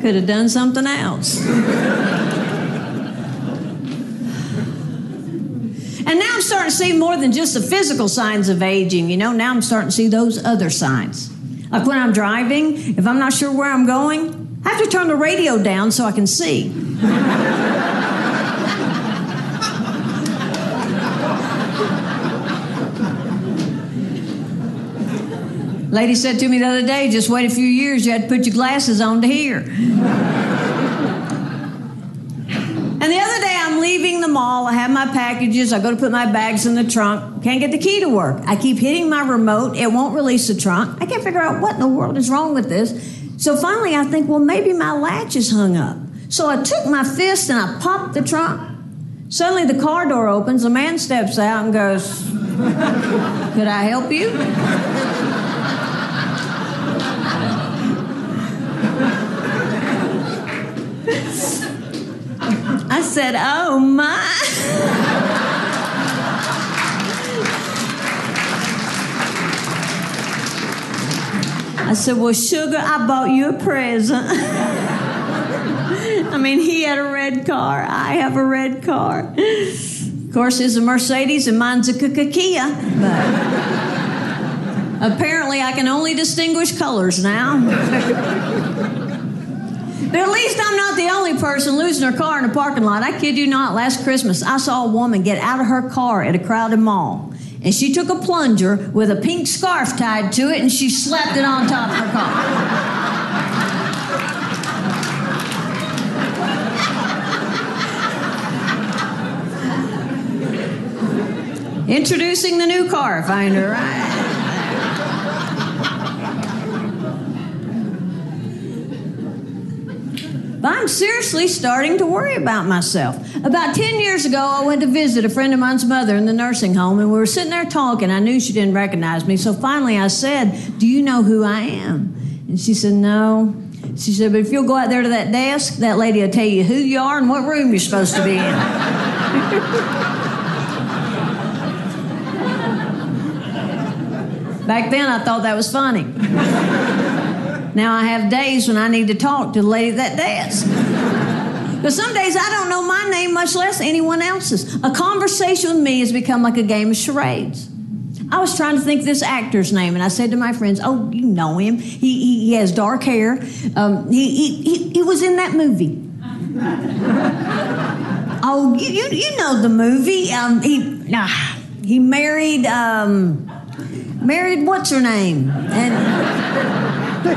S12: Could have done something else. And now I'm starting to see more than just the physical signs of aging. You know, now I'm starting to see those other signs. Like when I'm driving, if I'm not sure where I'm going, I have to turn the radio down so I can see. Lady said to me the other day, just wait a few years, you had to put your glasses on to hear. And the other day, I'm leaving the mall. I have my packages. I go to put my bags in the trunk. Can't get the key to work. I keep hitting my remote. It won't release the trunk. I can't figure out what in the world is wrong with this. So finally, I think, well, maybe my latch is hung up. So I took my fist and I popped the trunk. Suddenly, the car door opens. A man steps out and goes, Could I help you? I said, Oh my. I said, Well, sugar, I bought you a present. I mean, he had a red car. I have a red car. Of course, it's a Mercedes and mine's a Kia. But apparently, I can only distinguish colors now. But at least I'm not the only person losing her car in a parking lot. I kid you not, last Christmas I saw a woman get out of her car at a crowded mall. And she took a plunger with a pink scarf tied to it and she slapped it on top of her car. Introducing the new car finder, right? I'm seriously starting to worry about myself. About 10 years ago, I went to visit a friend of mine's mother in the nursing home, and we were sitting there talking. I knew she didn't recognize me, so finally I said, Do you know who I am? And she said, No. She said, But if you'll go out there to that desk, that lady will tell you who you are and what room you're supposed to be in. Back then, I thought that was funny. Now I have days when I need to talk to the lady that desk. But some days I don't know my name, much less anyone else's. A conversation with me has become like a game of charades. I was trying to think this actor's name, and I said to my friends, "Oh, you know him. He he, he has dark hair. Um, he, he he he was in that movie. oh, you, you you know the movie. Um, he nah, he married um, married what's her name and."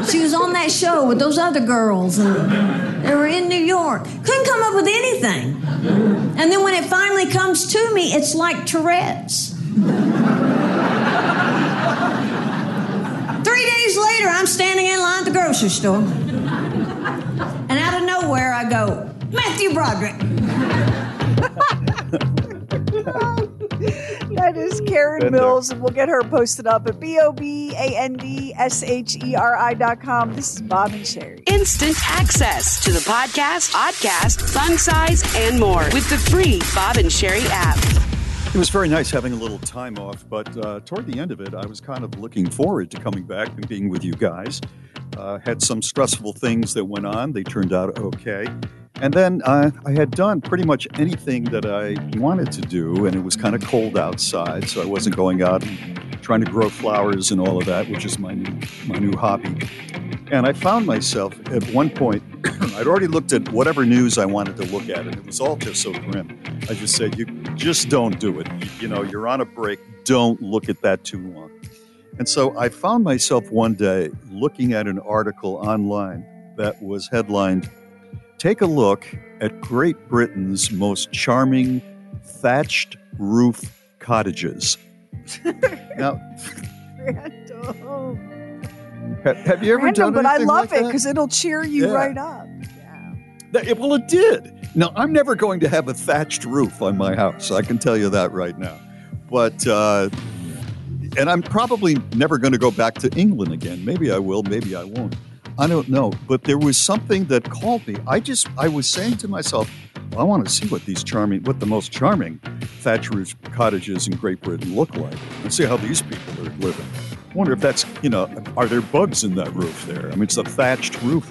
S12: She was on that show with those other girls and they were in New York. Couldn't come up with anything. And then when it finally comes to me, it's like Tourette's. Three days later, I'm standing in line at the grocery store. And out of nowhere, I go, Matthew Broderick.
S5: That is Karen
S6: Been there.
S5: Mills, and we'll get her posted up at B O B A N D S H E R I dot com. This is Bob and Sherry.
S3: Instant access to the podcast, podcast, fun size, and more with the free Bob and Sherry app.
S6: It was very nice having a little time off, but uh, toward the end of it, I was kind of looking forward to coming back and being with you guys. Uh, had some stressful things that went on, they turned out okay. And then uh, I had done pretty much anything that I wanted to do, and it was kind of cold outside, so I wasn't going out and trying to grow flowers and all of that, which is my new my new hobby. And I found myself at one point, I'd already looked at whatever news I wanted to look at, and it was all just so grim. I just said, you just don't do it. You, you know, you're on a break. Don't look at that too long. And so I found myself one day looking at an article online that was headlined Take a look at Great Britain's most charming thatched roof cottages. now, have, have you ever
S5: Random,
S6: done
S5: but I love
S6: like
S5: it because it'll cheer you
S6: Yeah.
S5: right up.
S6: That- it- well, it did. Now, I'm never going to have a thatched roof on my house. I can tell you that right now. But, uh, and I'm probably never going to go back to England again. Maybe I will, maybe I won't. I don't know. But there was something that called me. I just, I was saying to myself, I want to see what these charming, what the most charming thatch roof cottages in Great Britain look like and see how these people are living. I wonder if that's, you know, are there bugs in that roof there? I mean, it's a thatched roof.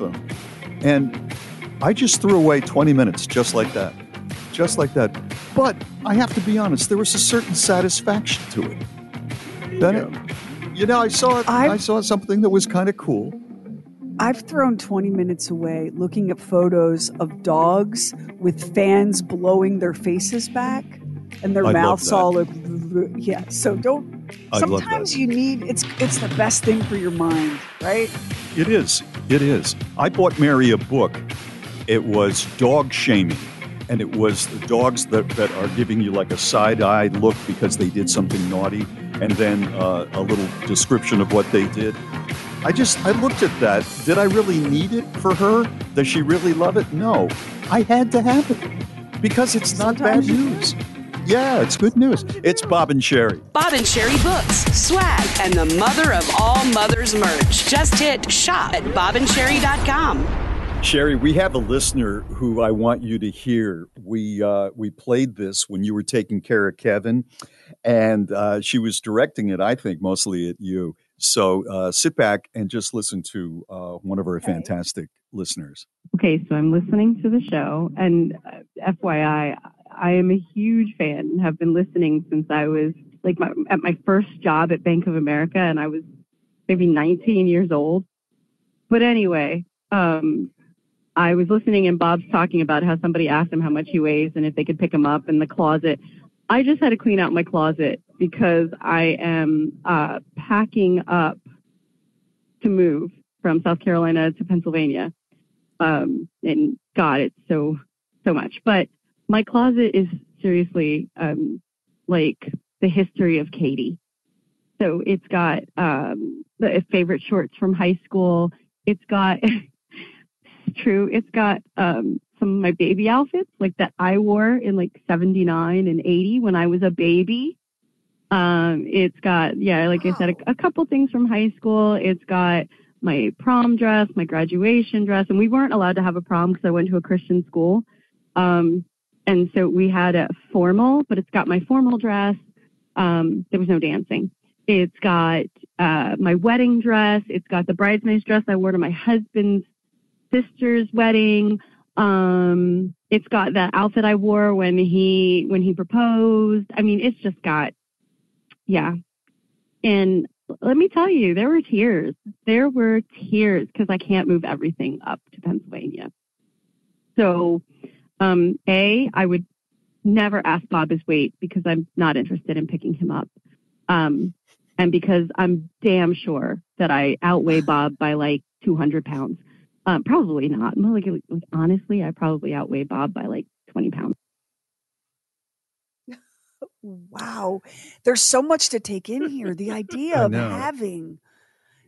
S6: And I just threw away 20 minutes just like that. Just like that. But I have to be honest, there was a certain satisfaction to it. Then it, you know, I saw it, I saw something that was kind of cool.
S5: I've thrown 20 minutes away looking at photos of dogs with fans blowing their faces back and their
S6: I
S5: mouths all over. Yeah. So don't.
S6: I
S5: sometimes you need it's it's the best thing for your mind, right?
S6: It is. It is. I bought Mary a book. It was dog shaming. And it was the dogs that, that are giving you like a side eyed look because they did something naughty, and then uh, a little description of what they did. I just, I looked at that. Did I really need it for her? Does she really love it? No. I had to have it because it's not bad news. Yeah, it's good news. It's Bob and Sherry.
S3: Bob and Sherry Books, swag, and the mother of all mothers merch. Just hit shop at bobandsherry.com.
S6: Sherry, we have a listener who I want you to hear. We uh, we played this when you were taking care of Kevin, and uh, she was directing it. I think mostly at you. So uh, sit back and just listen to uh, one of our fantastic listeners.
S13: Okay, so I'm listening to the show, and uh, FYI, I am a huge fan and have been listening since I was like my, at my first job at Bank of America, and I was maybe 19 years old. But anyway, um, I was listening, and Bob's talking about how somebody asked him how much he weighs and if they could pick him up in the closet. I just had to clean out my closet because I am uh, packing up to move from South Carolina to Pennsylvania. Um, and God, it's so, so much. But my closet is seriously um, like the history of Katie. So it's got um, the favorite shorts from high school. It's got, it's true, it's got um, some of my baby outfits, like that I wore in like 79 and 80 when I was a baby. Um, it's got, yeah, like I said, a, a couple things from high school. It's got my prom dress, my graduation dress, and we weren't allowed to have a prom because I went to a Christian school. Um, and so we had a formal, but it's got my formal dress. Um, there was no dancing. It's got uh, my wedding dress. It's got the bridesmaid's dress I wore to my husband's sister's wedding. Um, it's got the outfit I wore when he when he proposed. I mean, it's just got yeah. And let me tell you, there were tears. There were tears because I can't move everything up to Pennsylvania. So, um, A, I would never ask Bob his weight because I'm not interested in picking him up. Um, and because I'm damn sure that I outweigh Bob by like 200 pounds. Um, probably not. Like, like, honestly, I probably outweigh Bob by like 20 pounds.
S5: Wow. There's so much to take in here. The idea of having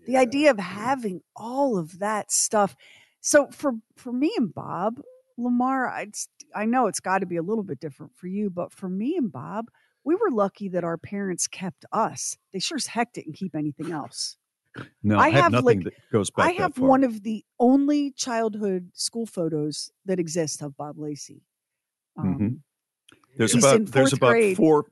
S5: the idea of having all of that stuff. So for for me and Bob, Lamar, I I know it's got to be a little bit different for you, but for me and Bob, we were lucky that our parents kept us. They sure as heck didn't keep anything else.
S6: No,
S5: I
S6: I, have, nothing
S5: like-
S6: that goes back
S5: I have one of the only childhood school photos that exist of Bob Lacey. Um,
S6: Mhm. There's
S5: he's
S6: about there's about
S5: grade.
S6: four.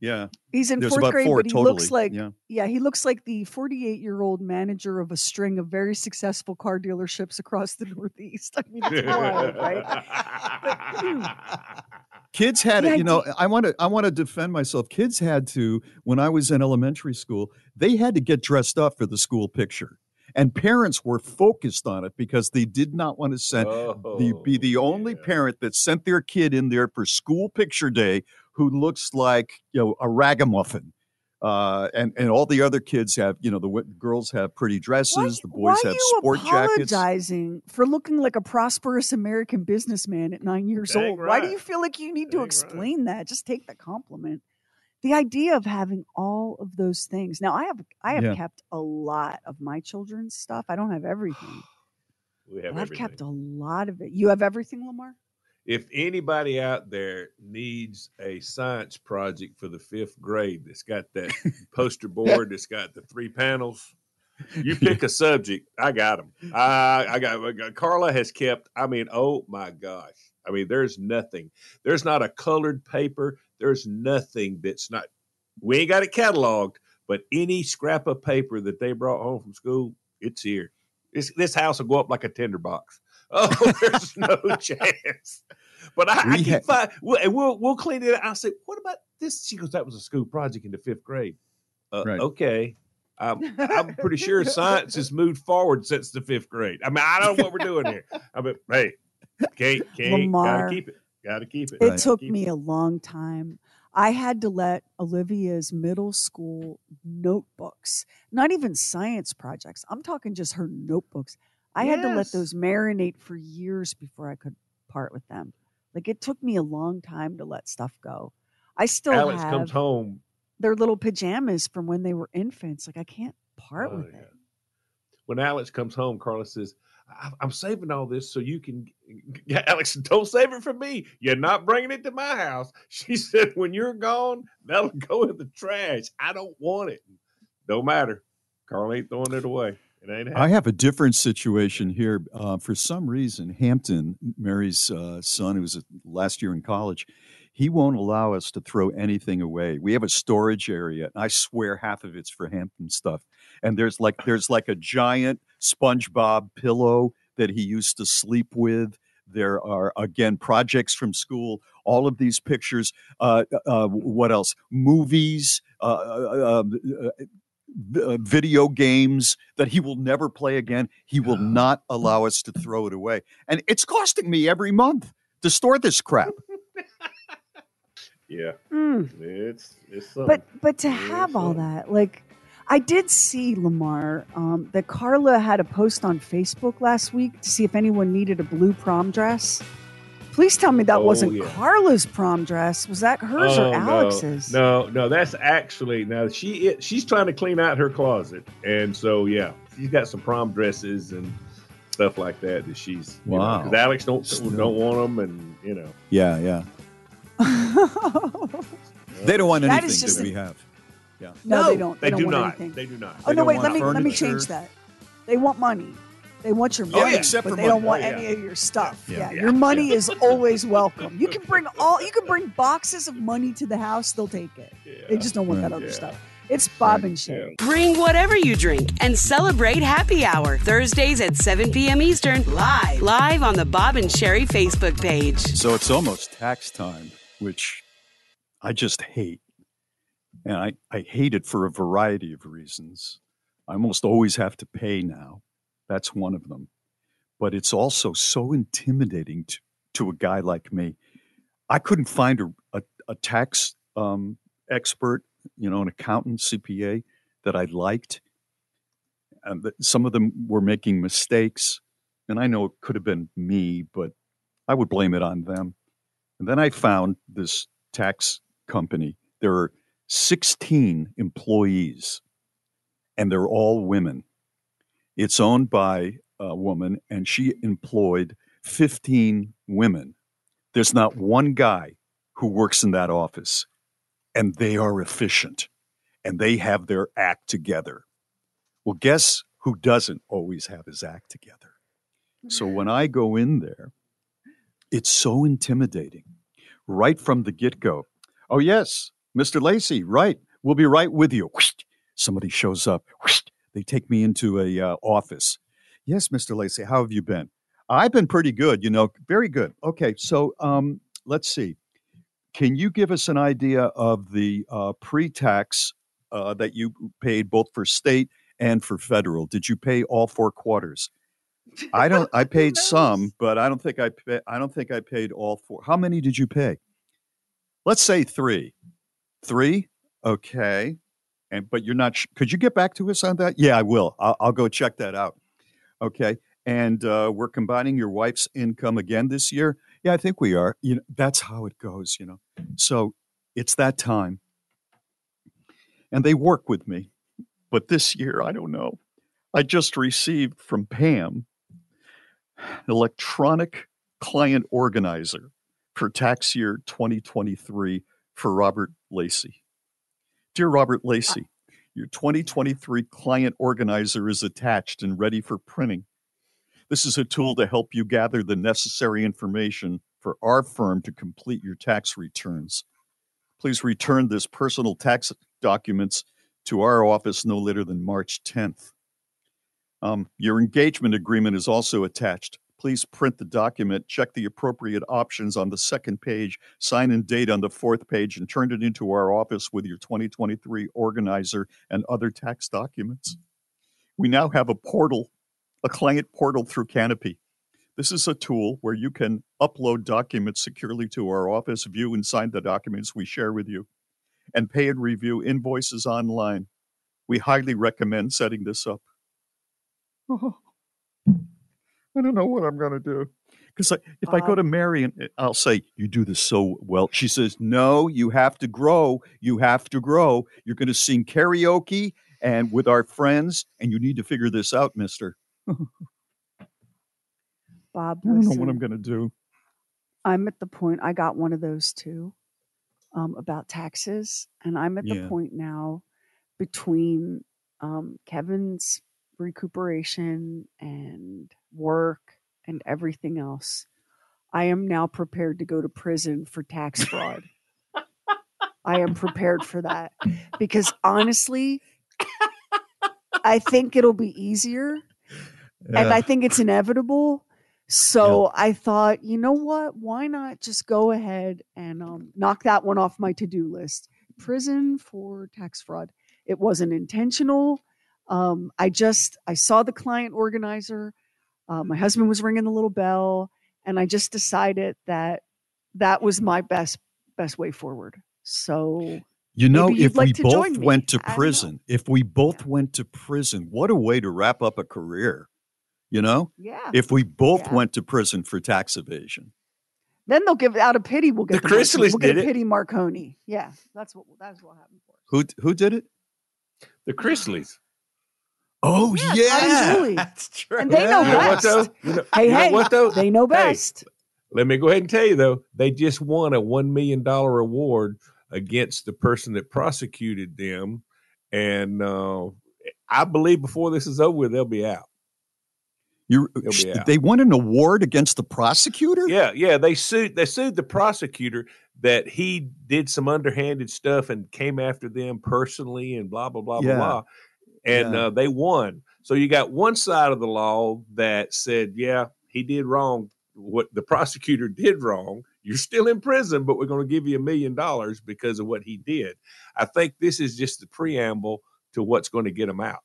S6: Yeah,
S5: He's in
S6: there's
S5: fourth grade,
S6: four
S5: but he
S6: totally.
S5: looks like
S6: yeah.
S5: yeah, he looks like the 48 year old manager of a string of very successful car dealerships across the Northeast. I mean, it's wild, right?
S6: Kids had it, you know. I want to I want to defend myself. Kids had to when I was in elementary school. They had to get dressed up for the school picture, And parents were focused on it because they did not want to send the, be the only parent that sent their kid in there for school picture day who looks like you know a ragamuffin. Uh, and and all the other kids have, you know, the w- girls have pretty dresses, the boys have sport jackets.
S5: apologizing for looking like a prosperous American businessman at nine years
S8: Dang
S5: old? Why do you feel like you need to explain that? Just take the compliment. The idea of having all of those things. Now, I have I have
S8: Yeah.
S5: kept a lot of my children's stuff. I don't have everything.
S8: We have
S5: I've kept a lot of it. You have everything, Lamar?
S8: if anybody out there needs a science project for the fifth grade that's got that poster board that's got the three panels you pick a subject i got them I, I got I got- uh, carla has kept i mean oh my gosh i mean there's nothing there's not a colored paper there's nothing that's not we ain't got it cataloged but any scrap of paper that they brought home from school it's here this, this house will go up like a tinderbox oh there's no chance but I, I
S6: had-
S8: find, we'll, we'll we'll clean it. I say, what about this? She goes, that was a school project in the fifth grade. Uh,
S6: Right.
S8: Okay, I'm, I'm pretty sure science has moved forward since the fifth grade. I mean, I don't know what we're doing here. I mean, hey, can't can't
S5: Lamar,
S8: gotta keep it. Gotta keep it.
S5: It
S8: Gotta
S5: took
S8: keep
S5: me a long time. I had to let Olivia's middle school notebooks, not even science projects, I'm talking just her notebooks. I had to let those marinate for years before I could part with them. Like it took me a long time to let stuff go. I still
S8: Alex
S5: have
S8: comes home.
S5: their little pajamas from when they were infants. Like I can't part
S8: Oh,
S5: with
S8: yeah.
S5: it.
S8: When Alex comes home, Carla says, I- I'm saving all this so you can. Yeah, Alex, don't save it for me. You're not bringing it to my house. She said, when you're gone, that'll go in the trash. I don't want it. Don't matter. Carl ain't throwing it away. It ain't happening.
S6: I have a different situation here. Uh, for some reason, Hampton, Mary's uh, son, who was last year in college, he won't allow us to throw anything away. We have a storage area, and I swear half of it's for Hampton stuff. And there's like there's like a giant SpongeBob pillow that he used to sleep with. There are again projects from school. All of these pictures. Uh, uh, what else? Movies. Uh, uh, uh, uh, video games that he will never play again. He will not allow us to throw it away. And it's costing me every month to store this crap.
S8: Yeah.
S5: Mm.
S8: It's it's something.
S5: but but to have all that like i did see lamar um, that carla had a post on facebook last week to see if anyone needed a blue prom dress please tell me that
S8: Oh,
S5: wasn't
S8: yeah.
S5: carla's prom dress was that hers
S8: Oh,
S5: or alex's
S8: No, no, no, that's actually now she it, she's trying to clean out her closet, and so yeah, she's got some prom dresses and stuff like that that she's
S6: Wow.
S8: Because Alex don't don't want them, and you know.
S6: Yeah, yeah. They don't want anything
S5: is
S6: that
S5: just
S6: we
S5: a-
S6: have. Yeah.
S5: no, they don't
S8: They,
S5: don't
S8: do
S5: want
S8: not.
S5: anything.
S8: They do not.
S5: oh
S6: They
S5: no wait let me let me change that they want money they want your
S6: Oh,
S5: money
S6: yeah, except
S5: but
S6: for
S5: they don't want
S6: Oh, yeah.
S5: any of your stuff
S6: Yeah.
S5: yeah,
S6: Yeah.
S5: your money is always welcome you can bring all you can bring boxes of money to the house they'll take it they just don't want that other stuff it's bob and sherry
S3: Bring whatever you drink and celebrate happy hour Thursdays at 7 p.m. Eastern live live on the Bob and Sherry Facebook page.
S6: So it's almost tax time, which I just hate. And I, I hate it for a variety of reasons. I almost always have to pay now. That's one of them. But it's also so intimidating to, to a guy like me. I couldn't find a, a, a tax um, expert, you know, an accountant, CPA that I liked. And some of them were making mistakes. And I know it could have been me, but I would blame it on them. And then I found this tax company. There are 16 employees, and they're all women. It's owned by a woman, and she employed 15 women. There's not one guy who works in that office, and they are efficient and they have their act together. Well, guess who doesn't always have his act together? So when I go in there, it's so intimidating right from the get go. Oh, yes, Mr. Lacey, right. We'll be right with you. Somebody shows up. They take me into a uh, office. Yes, Mr. Lacey, how have you been? I've been pretty good, you know, very good. Okay, so um, let's see. Can you give us an idea of the uh, pre tax uh, that you paid both for state and for federal. Did you pay all four quarters? I don't. I paid some, but I don't think I. Pay, I don't think I paid all four. How many did you pay? Let's say three. Three. Okay. And but you're not. sh- Could you get back to us on that? Yeah, I will. I'll, I'll go check that out. Okay. And uh, we're combining your wife's income again this year. Yeah, I think we are. You know, that's how it goes. You know. So it's that time. And they work with me, but this year I don't know. I just received from Pam electronic client organizer for tax year 2023 for Robert Lacey. Dear Robert Lacey, your 2023 client organizer is attached and ready for printing. This is a tool to help you gather the necessary information for our firm to complete your tax returns. Please return this personal tax documents to our office no later than March 10th. Um, your engagement agreement is also attached. Please print the document, check the appropriate options on the second page, sign and date on the fourth page, and turn it into our office with your 2023 organizer and other tax documents. We now have a portal, a client portal through Canopy. This is a tool where you can upload documents securely to our office, view and sign the documents we share with you, and pay and review invoices online. We highly recommend setting this up. Oh, I don't know what I'm going to do. Because if I go to Marion, eh, I'll say, You do this so well. She says, No, you have to grow. You have to grow. You're going to sing karaoke and with our friends, and you need to figure this out, mister.
S5: Bob,
S6: I don't know what I'm going to do.
S5: I'm at the point I got one of those too um, about taxes, and I'm at the
S6: Yeah.
S5: point now between um, Kevin's recuperation and work and everything else. I am now prepared to go to prison for tax fraud. I am prepared for that because honestly, I think it'll be easier and I think it's inevitable. So I thought, you know what? Why not just go ahead and um, knock that one off my to do list? Prison for tax fraud. It wasn't intentional. Um, I just I saw the client organizer. Uh, my husband was ringing the little bell, and I just decided that that was my best best way forward. So
S6: You know, if
S5: like
S6: we both went to
S5: I don't know.
S6: prison, if we both went to prison, what a way to wrap up a career. You know?
S5: Yeah.
S6: If we both
S5: Yeah.
S6: went to prison for tax evasion.
S5: Then they'll give out of pity. We'll get
S6: The
S5: Marconi-
S6: Chrisleys
S5: We'll get
S6: did
S5: a
S6: it.
S5: pity Marconi. Yeah, that's what that's what happened for.
S6: Who who did it?
S8: The Chrisleys.
S6: Oh
S5: Yeah, Tom Julie.
S8: That's true.
S5: And they know
S8: You what,
S5: best.
S8: though? You know-
S5: Hey,
S8: you know
S5: hey,
S8: what, though?
S5: they know
S8: Hey,
S5: best.
S8: let me go ahead and tell you though, they just won a one million dollar award against the person that prosecuted them, and uh, I believe before this is over they'll be out.
S6: You
S8: They'll be out.
S6: they won an award against the prosecutor?
S8: Yeah, yeah. They sued. They sued the prosecutor that he did some underhanded stuff and came after them personally and blah blah blah
S6: Yeah.
S8: blah blah. And
S6: Yeah.
S8: uh, they won. So you got one side of the law that said, yeah, he did wrong. What the prosecutor did wrong. You're still in prison, but we're going to give you a million dollars because of what he did. I think this is just the preamble to what's going to get him out.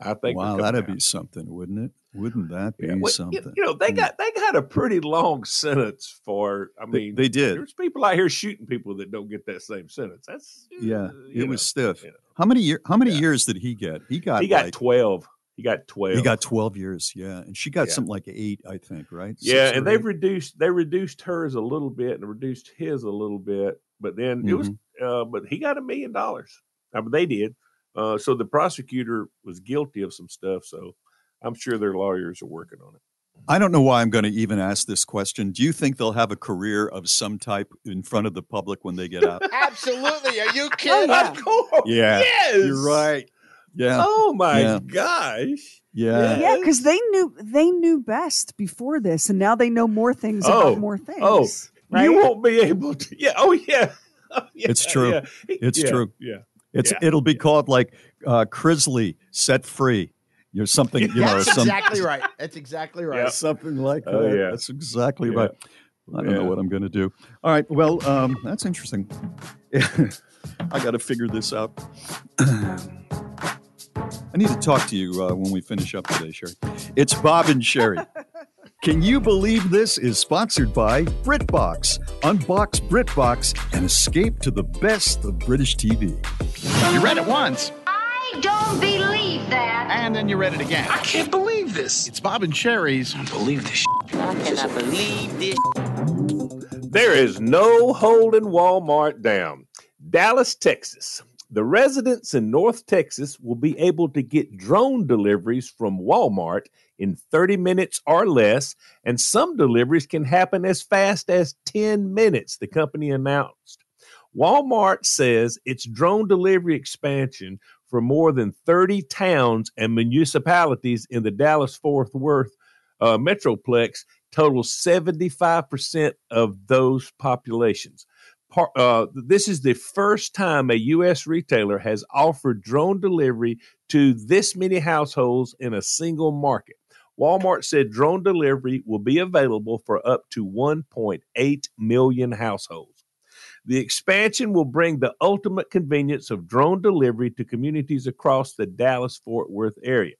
S8: I think.
S6: Wow, that'd
S8: out.
S6: be something, wouldn't it? Wouldn't that be
S8: Yeah, well,
S6: something?
S8: You know, they got they got a pretty long sentence for. I mean,
S6: they did.
S8: There's people out here shooting people that don't get that same sentence. That's
S6: yeah,
S8: uh, you
S6: it was
S8: know,
S6: stiff. How many year how many years did he get? He got
S8: he got
S6: like,
S8: twelve. He got twelve.
S6: he got 12 years, yeah. And she got
S8: Yeah.
S6: something like 8, I think, right?
S8: yeah,
S6: Six
S8: and they've
S6: eight?
S8: reduced they reduced hers a little bit and reduced his a little bit, but then it was
S6: Mm-hmm.
S8: uh, but he got a million dollars. I mean, they did. Uh, so the prosecutor was guilty of some stuff. So I'm sure their lawyers are working on it.
S6: I don't know why I'm going to even ask this question. Do you think they'll have a career of some type in front of the public when they get out?
S2: Absolutely. Are you kidding?
S5: yeah.
S8: Of course.
S6: Yeah,
S8: Yes.
S6: you're right. Yeah,
S8: Oh my
S6: Yeah.
S8: gosh.
S6: yeah.
S5: Yeah, because they knew they knew best before this, and now they know more things
S8: Oh,
S5: about more things.
S8: Oh,
S5: right?
S8: you won't be able to. Yeah. Oh, yeah. Oh, yeah,
S6: It's true.
S8: yeah.
S6: It's
S8: Yeah,
S6: true.
S8: Yeah.
S6: It's
S8: Yeah.
S6: it'll be called like uh Chrisley set free. You know something. You know
S2: That's
S6: some,
S2: exactly right. That's exactly right.
S8: Yep.
S6: something like that.
S8: Oh, yeah.
S6: That's exactly
S8: Yeah.
S6: right. I don't know what I'm going to do. All right. Well, um, that's interesting. I got to figure this out. I need to talk to you uh, when we finish up today, Sherry. It's Bob and Sherry. Can you believe this is sponsored by BritBox? Unbox BritBox and escape to the best of British TV.
S2: You read it once,
S1: I don't believe that.
S2: and then you read it again.
S7: I can't believe this.
S2: It's Bob and Sherry's.
S7: I believe this.
S14: I cannot believe this.
S8: There is no holding Walmart down. Dallas, Texas. The residents in North Texas will be able to get drone deliveries from Walmart in 30 minutes or less, and some deliveries can happen as fast as 10 minutes, the company announced. Walmart says its drone delivery expansion for more than 30 towns and municipalities in the Dallas Fort Worth uh, Metroplex totals 75% of those populations. Par- uh, this is the first time a U.S. retailer has offered drone delivery to this many households in a single market. Walmart said drone delivery will be available for up to 1.8 million households. The expansion will bring the ultimate convenience of drone delivery to communities across the Dallas Fort Worth area.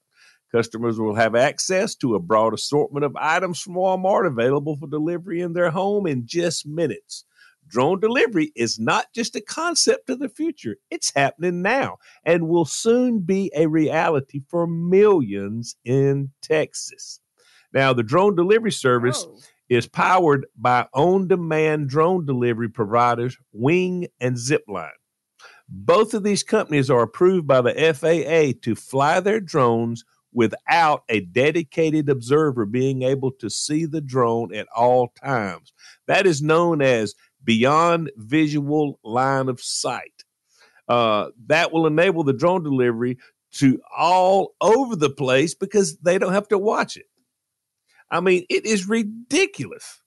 S8: Customers will have access to a broad assortment of items from Walmart available for delivery in their home in just minutes. Drone delivery is not just a concept of the future, it's happening now and will soon be a reality for millions in Texas. Now, the drone delivery service is powered by on demand drone delivery providers Wing and Zipline. Both of these companies are approved by the FAA to fly their drones without a dedicated observer being able to see the drone at all times. That is known as beyond visual line of sight. Uh, that will enable the drone delivery to all over the place because they don't have to watch it. I mean, it is ridiculous.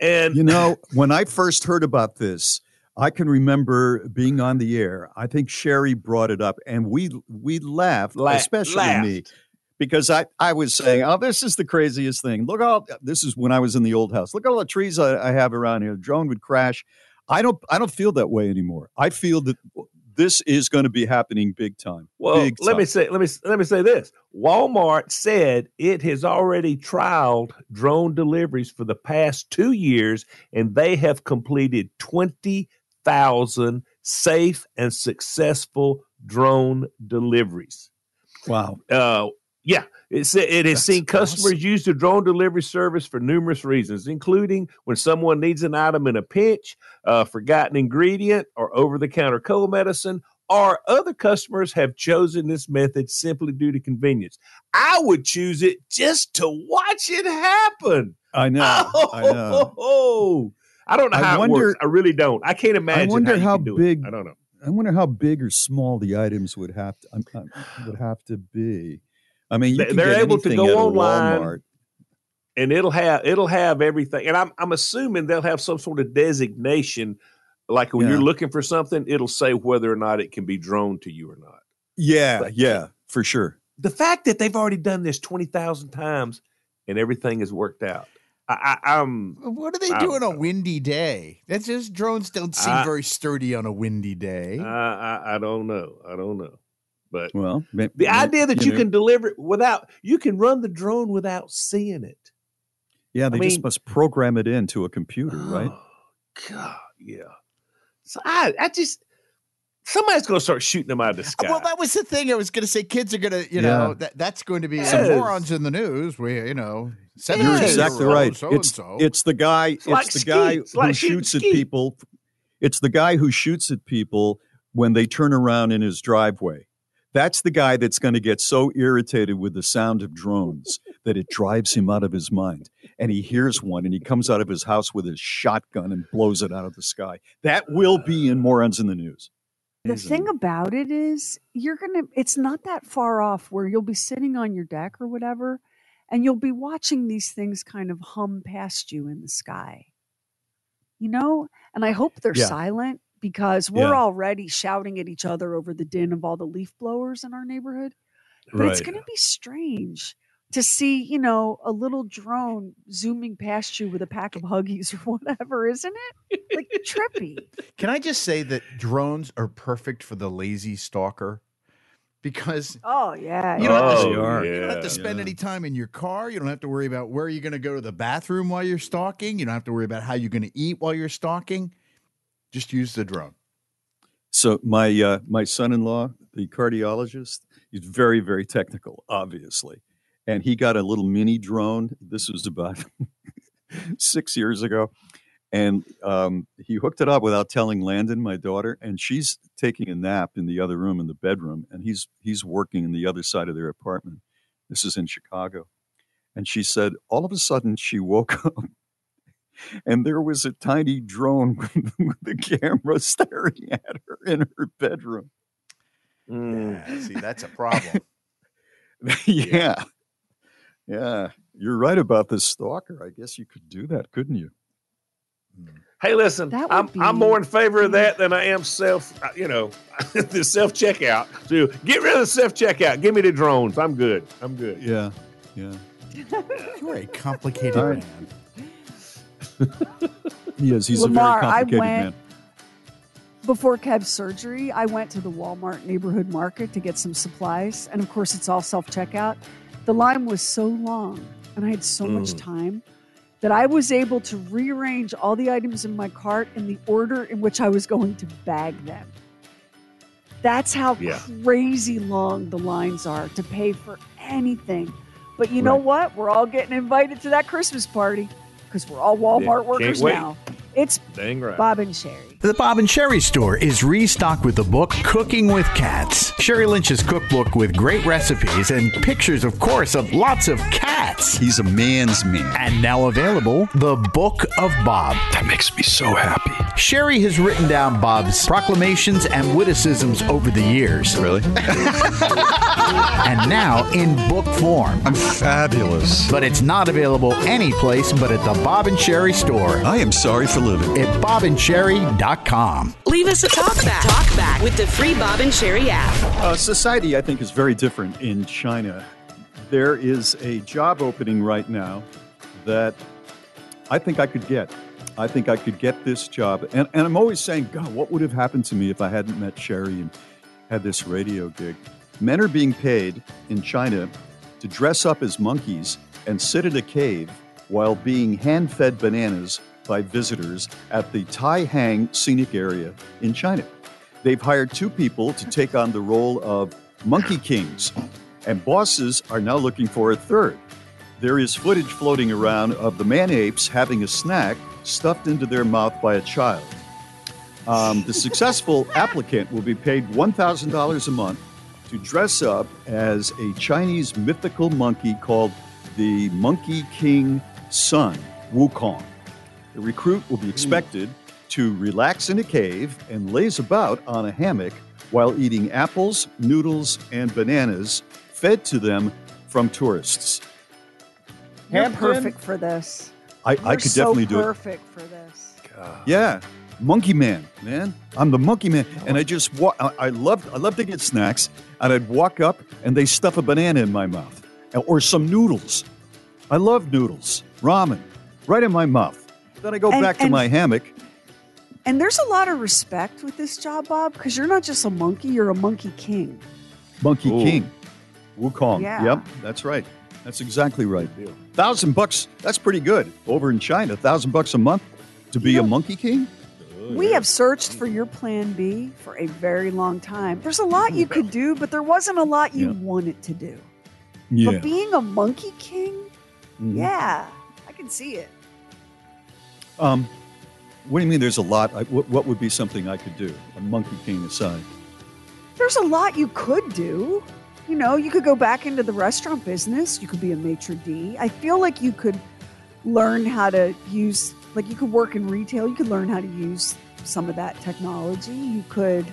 S8: And
S6: You know, when I first heard about this, I can remember being on the air. I think Sherry brought it up, and we we laughed,
S8: La-
S6: especially
S8: laughed.
S6: me, because I I was saying, "Oh, this is the craziest thing." Look all this is when I was in the old house. Look at all the trees I, I have around here. The drone would crash. I don't I don't feel that way anymore. I feel that this is going to be happening big time.
S8: Well,
S6: big
S8: let me say let me let me say this. Walmart said it has already trialed drone deliveries for the past 2 years and they have completed 20,000 safe and successful drone deliveries.
S6: Wow.
S8: Uh yeah, it, it has
S6: That's
S8: seen customers
S6: awesome.
S8: use the drone delivery service for numerous reasons, including when someone needs an item in a pinch, a forgotten ingredient, or over the counter cold medicine, or other customers have chosen this method simply due to convenience. I would choose it just to watch it happen.
S6: I know. I know.
S8: Oh, I don't know
S6: I
S8: how
S6: wonder-
S8: it works. I really don't. I can't imagine.
S6: I wonder how
S8: it.
S6: big
S8: I don't know.
S6: I wonder how big or small the items would have to um, um, would have to be. I mean, you
S8: They-
S6: can
S8: they're
S6: get
S8: able to go online
S6: Walmart.
S8: and it'll have it'll have everything. And I'm I'm assuming they'll have some sort of designation, like when
S6: Yeah.
S8: you're looking for something, it'll say whether or not it can be drone to you or not.
S6: Yeah,
S8: But-
S6: yeah, for sure.
S8: The fact that they've already done this twenty thousand times and everything has worked out, I, I, I'm
S2: What are they
S8: I
S2: do
S8: don't
S2: on a windy day? That's just drones don't seem
S8: I-
S2: very sturdy on a windy day.
S8: I, I I don't know, I don't know, but
S6: Well, ma-
S8: the idea that you,
S6: know,
S8: can deliver it without you can run the drone without seeing it.
S6: yeah, they
S8: I
S6: just
S8: mean-
S6: must program it into a computer, right?
S8: Oh, God, yeah. So I, I just somebody's gonna start shooting them out of the sky.
S2: Uh, Well, that was the thing. I was going to say, kids are going to, you
S6: Yeah.
S2: know, that, that's going to be some morons in the news. Where you know,
S6: You're
S2: 17
S6: exactly
S2: year old
S6: right.
S2: So
S6: It's
S2: so.
S6: it's the guy. It's,
S8: like
S6: the
S8: ski.
S6: guy
S8: It's
S6: who
S8: like shooting
S6: shoots at people. It's the guy who shoots at people when they turn around in his driveway. That's the guy that's going to get so irritated with the sound of drones that it drives him out of his mind. And he hears one and he comes out of his house with his shotgun and blows it out of the sky. That will be in Morons in the News.
S5: The thing about it is, you're going to, it's not that far off where you'll be sitting on your deck or whatever, and you'll be watching these things kind of hum past you in the sky. You know? And I hope they're
S6: Yeah.
S5: silent because we're
S6: Yeah.
S5: already shouting at each other over the din of all the leaf blowers in our neighborhood. But it's going to be strange to see, you know, a little drone zooming past you with a pack of Huggies or whatever, isn't it? Like trippy.
S2: Can I just say that drones are perfect for the lazy stalker? because
S5: Oh yeah.
S2: you don't, have,
S8: Oh,
S2: to,
S8: are.
S2: you don't have to spend
S8: yeah.
S2: any time in your car. You don't have to worry about where you're going to go to the bathroom while you're stalking. You don't have to worry about how you're going to eat while you're stalking. Just use the drone.
S6: So my uh, my son-in-law, the cardiologist, he's very very technical, obviously, and he got a little mini drone. This was about six years ago, and um, he hooked it up without telling Landon, my daughter, and she's taking a nap in the other room in the bedroom, and he's he's working in the other side of their apartment. This is in Chicago, and she said all of a sudden she woke up and there was a tiny drone with the camera staring at her in her bedroom.
S2: Yeah, see, that's a problem.
S6: yeah. Yeah. You're right about this stalker. I guess you could do that, couldn't you?
S8: Hey, listen, I'm,
S5: be-
S8: I'm more in favor of that than I am self, uh, you know, the self checkout. So get rid of the self checkout. Give me the drones. I'm good. I'm good.
S6: Yeah. Yeah.
S2: You're a complicated
S6: All right.
S2: man.
S6: He is. He's
S5: Lamar,
S6: a very complicated man.
S5: Before Kev's surgery, I went to the Walmart neighborhood market to get some supplies. And of course, it's all self checkout. The line was so long and I had so much
S8: Mm.
S5: time that I was able to rearrange all the items in my cart in the order in which I was going to bag them. That's how
S8: Yeah.
S5: crazy long the lines are to pay for anything. But you know what? We're all getting invited to that Christmas party because we're all Walmart
S8: can't
S5: workers
S8: wait.
S5: now. It's
S8: Dang right.
S5: Bob and Sherry.
S15: The Bob and Sherry store is restocked with the book Cooking with Cats. Sherry Lynch's cookbook with great recipes and pictures, of course, of lots of cats.
S6: He's a man's man.
S15: And now available, The Book of Bob.
S9: That makes me so happy.
S15: Sherry has written down Bob's proclamations and witticisms over the years.
S6: Really?
S15: and now in book form.
S6: I'm fabulous.
S15: But it's not available anyplace but at the Bob and Sherry store
S6: I am sorry for living.
S15: at bobandsherry.com.
S3: Leave us a talk back. Talk back with the free Bob and Sherry app.
S6: Uh, society, I think, is very different in China. There is a job opening right now that I think I could get. I think I could get this job. And, and I'm always saying, God, what would have happened to me if I hadn't met Sherry and had this radio gig? Men are being paid in China to dress up as monkeys and sit in a cave while being hand fed bananas by visitors at the Taihang scenic area in China. They've hired two people to take on the role of monkey kings, and bosses are now looking for a third. There is footage floating around of the man apes having a snack stuffed into their mouth by a child. Um, the successful applicant will be paid $1,000 a month to dress up as a Chinese mythical monkey called the Monkey King Sun, Wukong. The recruit will be expected to relax in a cave and laze about on a hammock while eating apples, noodles, and bananas fed to them from tourists.
S5: You're
S6: Hampton?
S5: perfect for this.
S6: I, I could
S5: so
S6: definitely do it.
S5: Perfect for this.
S6: Yeah, Monkey Man, man. I'm the Monkey Man, and I just wa- I, I love I love to get snacks, and I'd walk up and they stuff a banana in my mouth, or some noodles. I love noodles, ramen, right in my mouth. Then I go
S5: And-
S6: back to
S5: and-
S6: my hammock.
S5: And there's a lot of respect with this job, Bob, because you're not just a monkey, you're a monkey king.
S6: Monkey
S8: Ooh.
S6: King, Wukong.
S5: Yeah.
S6: Yep, that's right. That's exactly right. Thousand bucks. That's pretty good over in China. Thousand bucks a month to be a Monkey King.
S5: We have searched for your plan B for a very long time. There's a lot you could do, but there wasn't a lot you
S6: Yeah.
S5: wanted to do.
S6: Yeah.
S5: But being a monkey king,
S6: Mhm.
S5: yeah, I can see it.
S6: Um, what do you mean? There's a lot. I, what, what would be something I could do? A Monkey King aside.
S5: There's a lot you could do. You know, you could go back into the restaurant business. You could be a maitre d'. I feel like you could learn how to use, like, you could work in retail. You could learn how to use some of that technology. You could,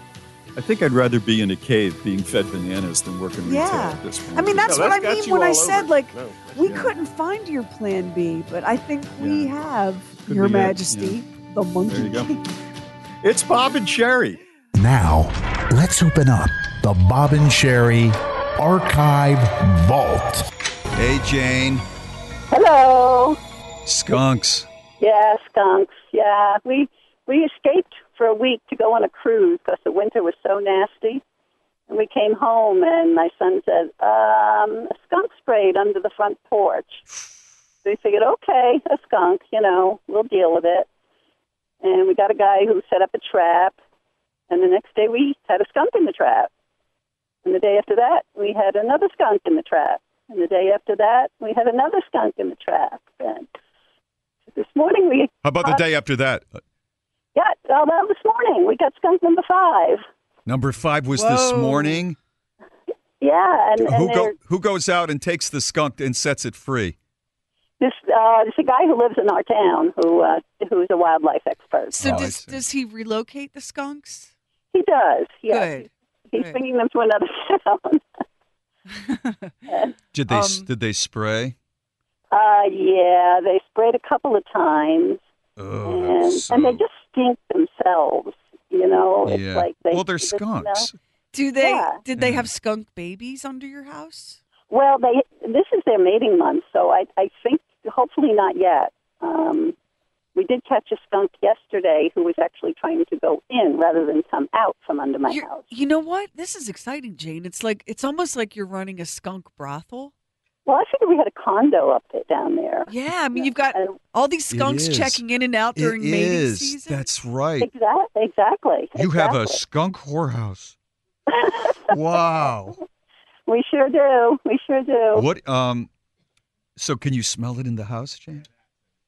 S6: I think I'd rather be in a cave being fed bananas than working retail
S5: yeah.
S6: at this point.
S5: I mean, that's
S8: No,
S5: what I mean when I
S8: all
S5: said,
S8: over.
S5: like,
S8: No.
S5: we
S6: Yeah.
S5: couldn't find your plan B, but I think we have,
S6: Could
S5: Your
S6: be it,
S5: Majesty, the monkey
S6: There you go. it's Bob and Sherry.
S15: Now, let's open up the Bob and Sherry Archive Vault.
S6: Hey, Jane.
S16: Hello.
S6: Skunks.
S16: Yeah, skunks. Yeah, we we escaped for a week to go on a cruise because the winter was so nasty, And we came home, and my son said, um, a skunk sprayed under the front porch. So we figured, okay, a skunk, you know, we'll deal with it. And we got a guy who set up a trap, and the next day we had a skunk in the trap. And the day after that, we had another skunk in the trap. And the day after that, we had another skunk in the trap. And this morning we
S6: How about the day after that?
S16: Yeah, well, this morning we got skunk number five.
S6: Number five was this morning.
S16: Yeah, and, and
S6: Who go who goes out and takes the skunk and sets it free?
S16: This uh, there's a guy who lives in our town who uh, who's a wildlife expert.
S5: So
S6: Oh,
S5: does does he relocate the skunks?
S16: He does. Yeah.
S5: Good.
S16: He's
S5: Good.
S16: bringing them to another town.
S6: Did they
S5: Um,
S6: did they spray?
S16: uh, yeah, they sprayed a couple of times,
S6: Oh,
S16: and and they just stink themselves. You know, it's
S6: yeah.
S16: like they.
S6: well, they're skunks.
S5: Do they
S16: Yeah.
S5: did they have skunk babies under your house?
S16: Well, they this is their mating month, so I I think hopefully not yet. Um, we did catch a skunk yesterday who was actually trying to go in rather than come out from under my
S5: You're-
S16: house.
S5: You know what? This is exciting, Jane. It's like it's almost like you're running a skunk brothel.
S16: Well, I figured we had a condo up there down there.
S5: Yeah, I mean you've got all these skunks checking in and out during
S6: it
S5: mating
S6: is.
S5: season.
S6: That's right.
S16: Exactly. Exactly.
S6: You have a skunk whorehouse. wow.
S16: We sure do. We sure do.
S6: What um so can you smell it in the house, Jane?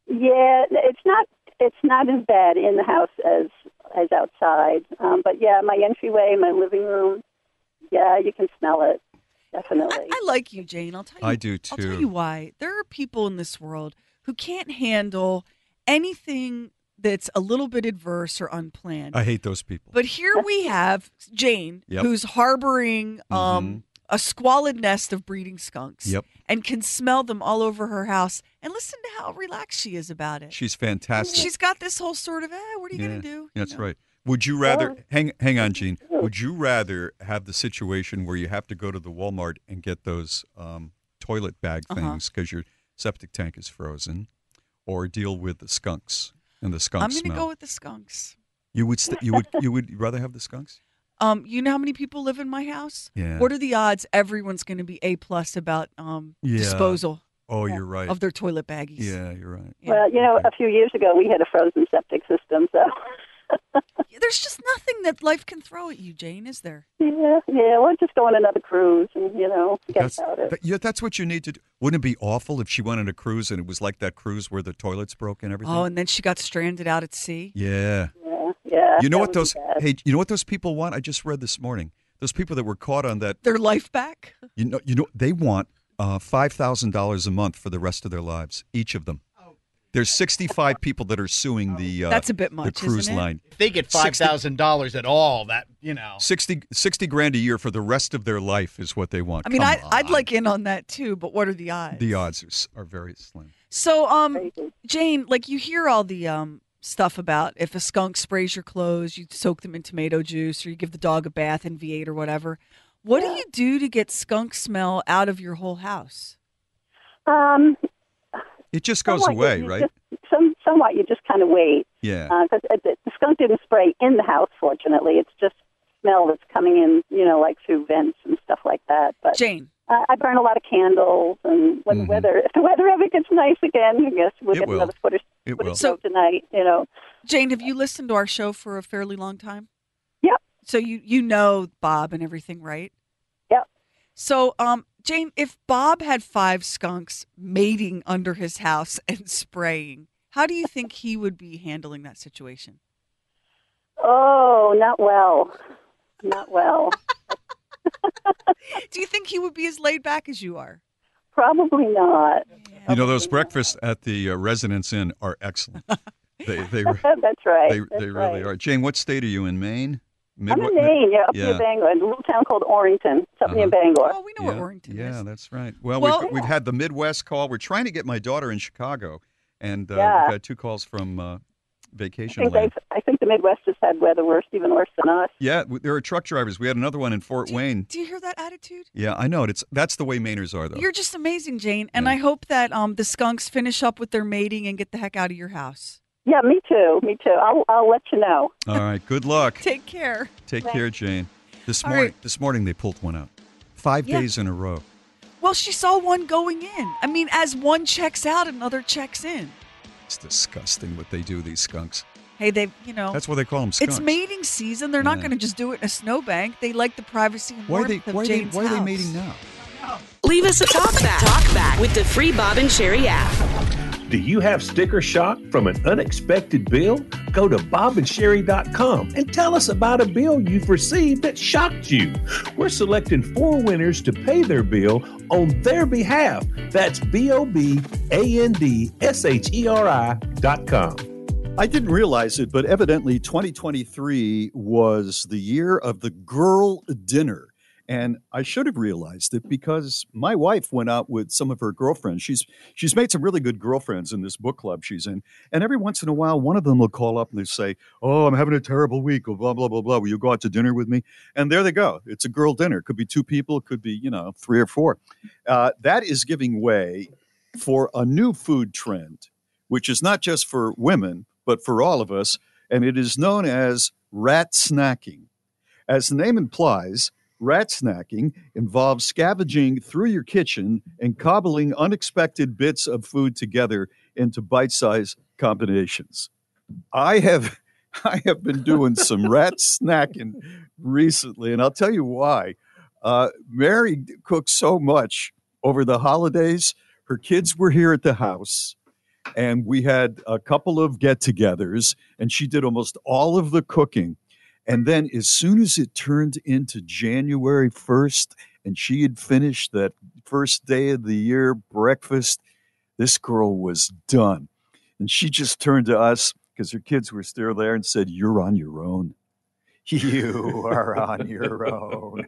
S16: Yeah, it's not. It's not as bad in the house as as outside. Um, but yeah, my entryway, my living room. Yeah, you can smell it. Definitely.
S5: I, I like you, Jane. I'll tell you.
S6: I do too.
S5: I'll tell you why. There are people in this world who can't handle anything that's a little bit adverse or unplanned.
S6: I hate those people.
S5: But here we have Jane,
S6: Yep. Mm-hmm.
S5: who's harboring um, a squalid nest of breeding skunks
S6: Yep.
S5: and can smell them all over her house. And listen to how relaxed she is about it.
S6: She's fantastic.
S5: She's got this whole sort of, eh, what are you
S6: yeah.
S5: going to do?
S6: That's right. Would you rather hang hang on, Gene? Would you rather have the situation where you have to go to the Walmart and get those um, toilet bag
S5: Uh-huh.
S6: things because your septic tank is frozen, or deal with the skunks and the skunk
S5: I'm going to go with the skunks.
S6: you would st- you would you would rather have the skunks?
S5: Um, you know how many people live in my house?
S6: Yeah.
S5: What are the odds everyone's going to be A plus about um,
S6: Yeah.
S5: disposal
S6: Oh, you're right.
S5: of their toilet baggies?
S6: yeah, you're right.
S16: Well, you know, a few years ago we had a frozen septic system, so
S5: There's just nothing that life can throw at you, Jane, is there?
S16: yeah, yeah. We'll just go on another cruise and you know forget
S6: That's,
S16: about it.
S6: that- yeah, that's what you need to do. Wouldn't it be awful if she went on a cruise and it was like that cruise where the toilets broke and everything?
S5: Oh, and then she got stranded out at sea.
S6: yeah.
S16: Yeah, yeah.
S6: You know what those hey, you know what those people want? I just read this morning. Those people that were caught on that
S5: Their life back.
S6: you know you know they want uh, five thousand dollars a month for the rest of their lives, each of them. There's 65 people that are suing the uh,
S5: That's a bit much,
S6: the cruise
S5: isn't it?
S6: line.
S2: If they get five thousand dollars at all, that you know.
S6: 60, 60 grand a year for the rest of their life is what they want.
S5: I mean,
S6: Come
S5: I,
S6: on.
S5: I'd like in on that too, but what are the odds?
S6: the odds are, are very slim.
S5: So, um, Jane, like you hear all the um stuff about if a skunk sprays your clothes, you soak them in tomato juice, or you give the dog a bath in V8 or whatever. What do you do to get skunk smell out of your whole house?
S16: Um,
S6: It just goes away, right?
S16: Just, some, somewhat, you just kind of wait.
S6: Yeah.
S16: Because the the skunk didn't spray in the house. Fortunately, it's just smell that's coming in, you know, like through vents and stuff like that. But
S5: Jane,
S16: uh, I burn a lot of candles, and when the weather, if the weather ever gets nice again, I guess we'll
S5: Mm-hmm. It
S16: get
S5: will.
S16: another foot of,
S6: It
S16: foot
S6: will.
S16: of snow tonight. You know.
S5: Jane, have you listened to our show for a fairly long time?
S16: Yep.
S5: So you you know Bob and everything, right?
S16: Yep.
S5: So, um, Jane, if Bob had five skunks mating under his house and spraying, how do you think he would be handling that situation?
S16: Oh, not well. Not well.
S5: Do you think he would be as laid back as you are?
S16: Probably not.
S6: You know, those breakfasts at the uh, Residence Inn are excellent. they they
S16: That's right.
S6: they,
S16: That's
S6: they really
S16: right.
S6: are. Jane, what state are you in? Maine?
S16: I'm in Maine, yeah, up
S6: yeah.
S16: near Bangor, in a little town called Orrington. It's up near
S6: Uh-huh.
S16: Bangor.
S5: Oh, we know
S6: yeah, where Orrington yeah, is. Yeah, that's right. Well,
S16: Well-
S6: we've, we've had the Midwest call. We're trying to get my daughter in Chicago, and uh,
S16: Yeah.
S6: we've had two calls from uh,
S16: I
S6: Vacation
S16: think,
S6: Land.
S16: I think the Midwest has had weather worse, even worse than us.
S6: Yeah, there are truck drivers. We had another one in Fort Wayne.
S5: Do you hear that attitude?
S6: Yeah, I know. It's that's the way Mainers are, though.
S5: You're just amazing, Jane. And I hope that um, the skunks finish up with their mating and get the heck out of your house.
S16: Yeah, me too. Me too. I'll, I'll let you know.
S6: All right. Good luck.
S5: Take care.
S6: Take care, Jane.
S17: This
S18: All
S17: morning,
S18: right.
S17: this morning they pulled one out. Five
S18: Yeah.
S17: days in a row.
S18: Well, she saw one going in. I mean, as one checks out, another checks in.
S17: It's disgusting what they do, these skunks.
S18: Hey, they, you know,
S17: That's what they call them skunks.
S18: it's mating season. They're not
S17: Yeah.
S18: going to just do it in a snowbank. They like the privacy and
S17: Why are
S18: warmth
S17: they-
S18: of
S17: why are they-
S18: Jane's
S17: why are they mating now?
S3: Leave us a talk back. Talk back with the free Bob and Sherry app.
S8: Do you have sticker shock from an unexpected bill? Go to bobandsherry.com and tell us about a bill you've received that shocked you. We're selecting four winners to pay their bill on their behalf. That's B O B A N D S H E R I dot com.
S6: I didn't realize it, but evidently 2023 was the year of the girl dinner. And I should have realized it because my wife went out with some of her girlfriends. She's she's made some really good girlfriends in this book club she's in. And every once in a while, one of them will call up and they say, Oh, I'm having a terrible week, or blah, blah, blah, blah. Will you go out to dinner with me? And there they go. It's a girl dinner. Could be two people, could be, you know, three or four. Uh, that is giving way for a new food trend, which is not just for women, but for all of us. And it is known as rat snacking. As the name implies, rat snacking involves scavenging through your kitchen and cobbling unexpected bits of food together into bite-sized combinations. I have I have been doing some rat snacking recently, and I'll tell you why. Uh, Mary cooked so much over the holidays. Her kids were here at the house, and we had a couple of get-togethers, and she did almost all of the cooking. And then, as soon as it turned into January 1st, and she had finished that first day of the year breakfast, this girl was done. And she just turned to us because her kids were still there and said, You're on your own. You are on your own.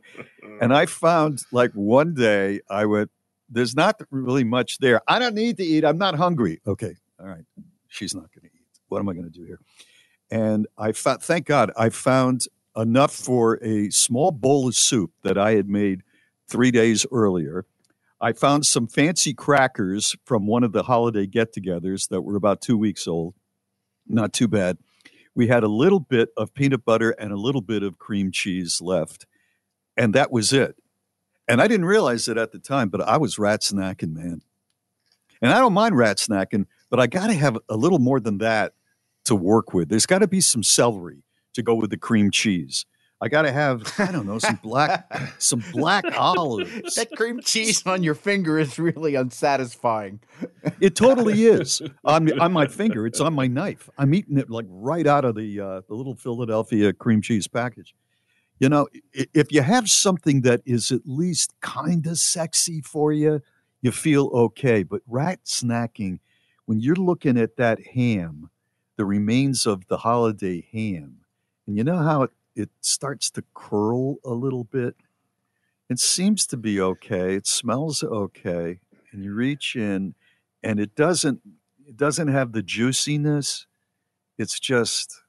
S6: And I found like one day I went, There's not really much there. I don't need to eat. I'm not hungry. Okay. All right. She's not going to eat. What am I going to do here? And I found, thank God, I found enough for a small bowl of soup that I had made three days earlier. I found some fancy crackers from one of the holiday get togethers that were about two weeks old. Not too bad. We had a little bit of peanut butter and a little bit of cream cheese left. And that was it. And I didn't realize it at the time, but I was rat snacking, man. And I don't mind rat snacking, but I got to have a little more than that to work with. There's got to be some celery to go with the cream cheese. I got to have, I don't know, some black, some black olives.
S2: that cream cheese on your finger is really unsatisfying.
S6: It totally is on on my finger. It's on my knife. I'm eating it like right out of the uh, the little Philadelphia cream cheese package. You know, if you have something that is at least kind of sexy for you, you feel okay. But rat snacking, when you're looking at that ham, the remains of the holiday ham, and you know how it, it starts to curl a little bit. It seems to be okay. It smells okay, and you reach in, and it doesn't. It doesn't have the juiciness. It's just.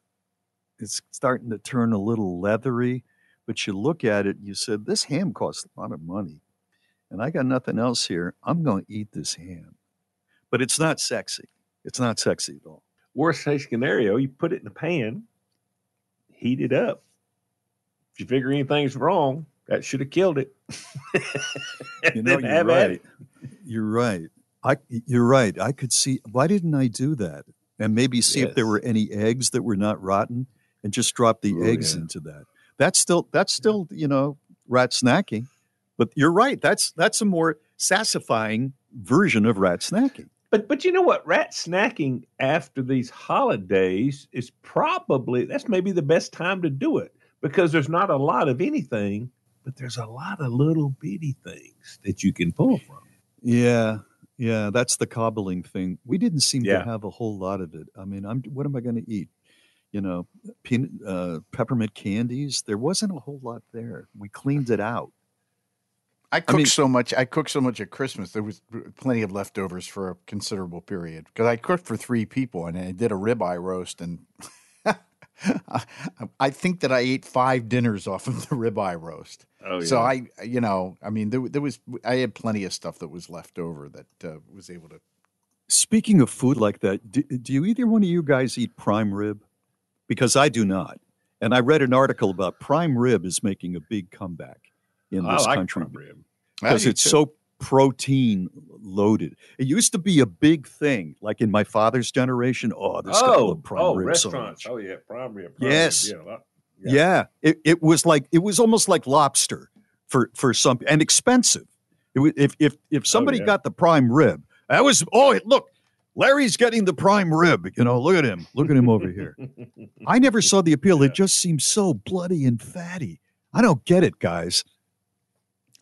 S6: It's starting to turn a little leathery, but you look at it and you said, "This ham costs a lot of money, and I got nothing else here. I'm going to eat this ham." But it's not sexy. It's not sexy at all.
S8: Worst case scenario, you put it in a pan, heat it up. If you figure anything's wrong, that should have killed it.
S6: You know, you're right.
S8: it.
S6: You're right. I you're right. I could see why didn't I do that? And maybe see if there were any eggs that were not rotten and just drop the
S8: Oh,
S6: eggs
S8: yeah.
S6: into that. That's still that's still, you know, rat snacking. But you're right. That's that's a more satisfying version of rat snacking.
S8: But but you know what? Rat snacking after these holidays is probably that's maybe the best time to do it because there's not a lot of anything, but there's a lot of little bitty things that you can pull from.
S6: Yeah. Yeah, that's the cobbling thing. We didn't seem
S8: Yeah.
S6: to have a whole lot of it. I mean, I'm what am I going to eat? You know, peanut uh, peppermint candies. There wasn't a whole lot there. We cleaned it out.
S2: I cooked
S6: mean-
S2: so much. I cooked so much at Christmas. There was plenty of leftovers for a considerable period because I cooked for three people and I did a ribeye roast. And I think that I ate five dinners off of the ribeye roast.
S8: Oh, yeah. So.
S2: I, you know, I mean, there, there was I had plenty of stuff that was left over that uh, was able to.
S6: Speaking of food like that, do, do you either one of you guys eat prime rib? Because I do not. And I read an article about prime rib is making a big comeback in
S8: I
S6: this
S8: like
S6: country
S8: prime rib.
S6: Because it's
S2: too.
S6: so protein loaded. It used to be a big thing, like in my father's generation. Oh, this guy
S8: Oh,
S6: loved prime
S8: oh,
S6: rib
S8: restaurants.
S6: much.
S8: Oh yeah, prime rib. prime
S6: Yes.
S8: rib, Yeah,
S6: Yeah. It, it was like it was almost like lobster for for some and expensive. It was, if if if oh, somebody
S8: yeah.
S6: got the prime rib, that was oh look, Larry's getting the prime rib. You know, look at him, look at him over here. I never saw the appeal. It just seems so bloody and fatty. I don't get it, guys.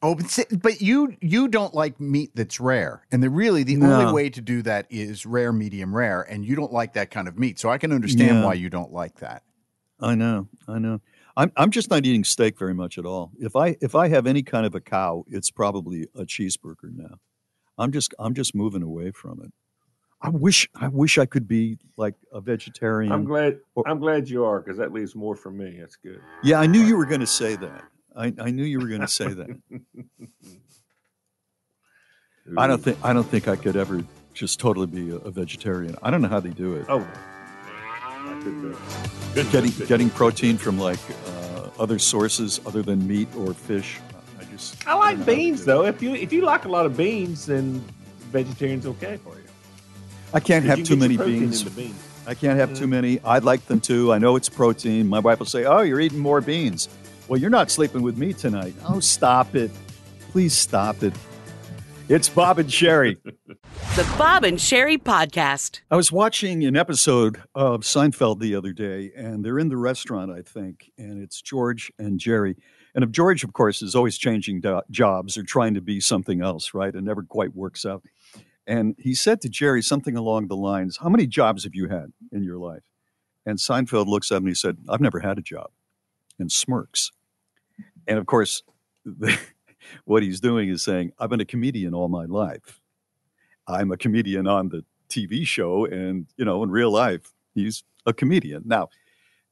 S2: Oh, but, but you you don't like meat that's rare, and the really the
S6: No.
S2: only way to do that is rare, medium rare, and you don't like that kind of meat. So I can understand
S6: Yeah.
S2: why you don't like that.
S6: I know, I know. I'm I'm just not eating steak very much at all. If I if I have any kind of a cow, it's probably a cheeseburger now. I'm just I'm just moving away from it. I wish I wish I could be like a vegetarian.
S8: I'm glad. I'm glad you are because that leaves more for me. That's good.
S6: Yeah, I knew you were going to say that. I, I knew you were going to say that. I don't think I don't think I could ever just totally be a, a vegetarian. I don't know how they do it.
S8: Oh, I could do it. Good-
S6: getting
S8: good-
S6: getting protein from like uh, other sources other than meat or fish. I just
S8: I like beans though. If you if you like a lot of beans, then vegetarian's okay for you.
S6: I can't have too many beans.
S8: beans.
S6: I can't have too many. I like them too. I know it's protein. My wife will say, "Oh, you're eating more beans." Well, you're not sleeping with me tonight. Oh, stop it! Please stop it. It's Bob and Sherry.
S3: The Bob and Sherry Podcast.
S6: I was watching an episode of Seinfeld the other day, and they're in the restaurant, I think, and it's George and Jerry. And if George, of course, is always changing do- jobs or trying to be something else, right? It never quite works out. And he said to Jerry something along the lines, How many jobs have you had in your life? And Seinfeld looks up and he said, I've never had a job, and smirks. And of course, what he's doing is saying, I've been a comedian all my life. I'm a comedian on the TV show, and you know, in real life, he's a comedian. Now,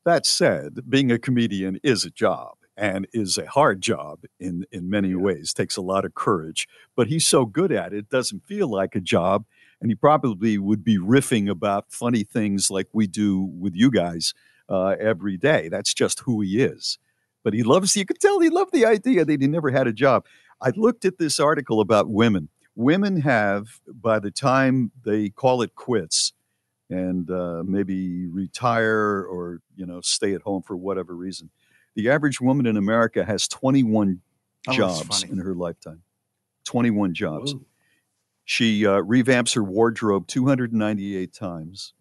S6: that said, being a comedian is a job and is a hard job in in many ways. Takes a lot of courage, but he's so good at it, it doesn't feel like a job. And he probably would be riffing about funny things like we do with you guys uh, every day. That's just who he is. But he loves. You could tell he loved the idea that he never had a job. I looked at this article about women women have by the time they call it quits and uh, maybe retire or you know stay at home for whatever reason the average woman in america has 21
S2: Oh,
S6: jobs in her lifetime 21 jobs she uh, revamps her wardrobe 298 times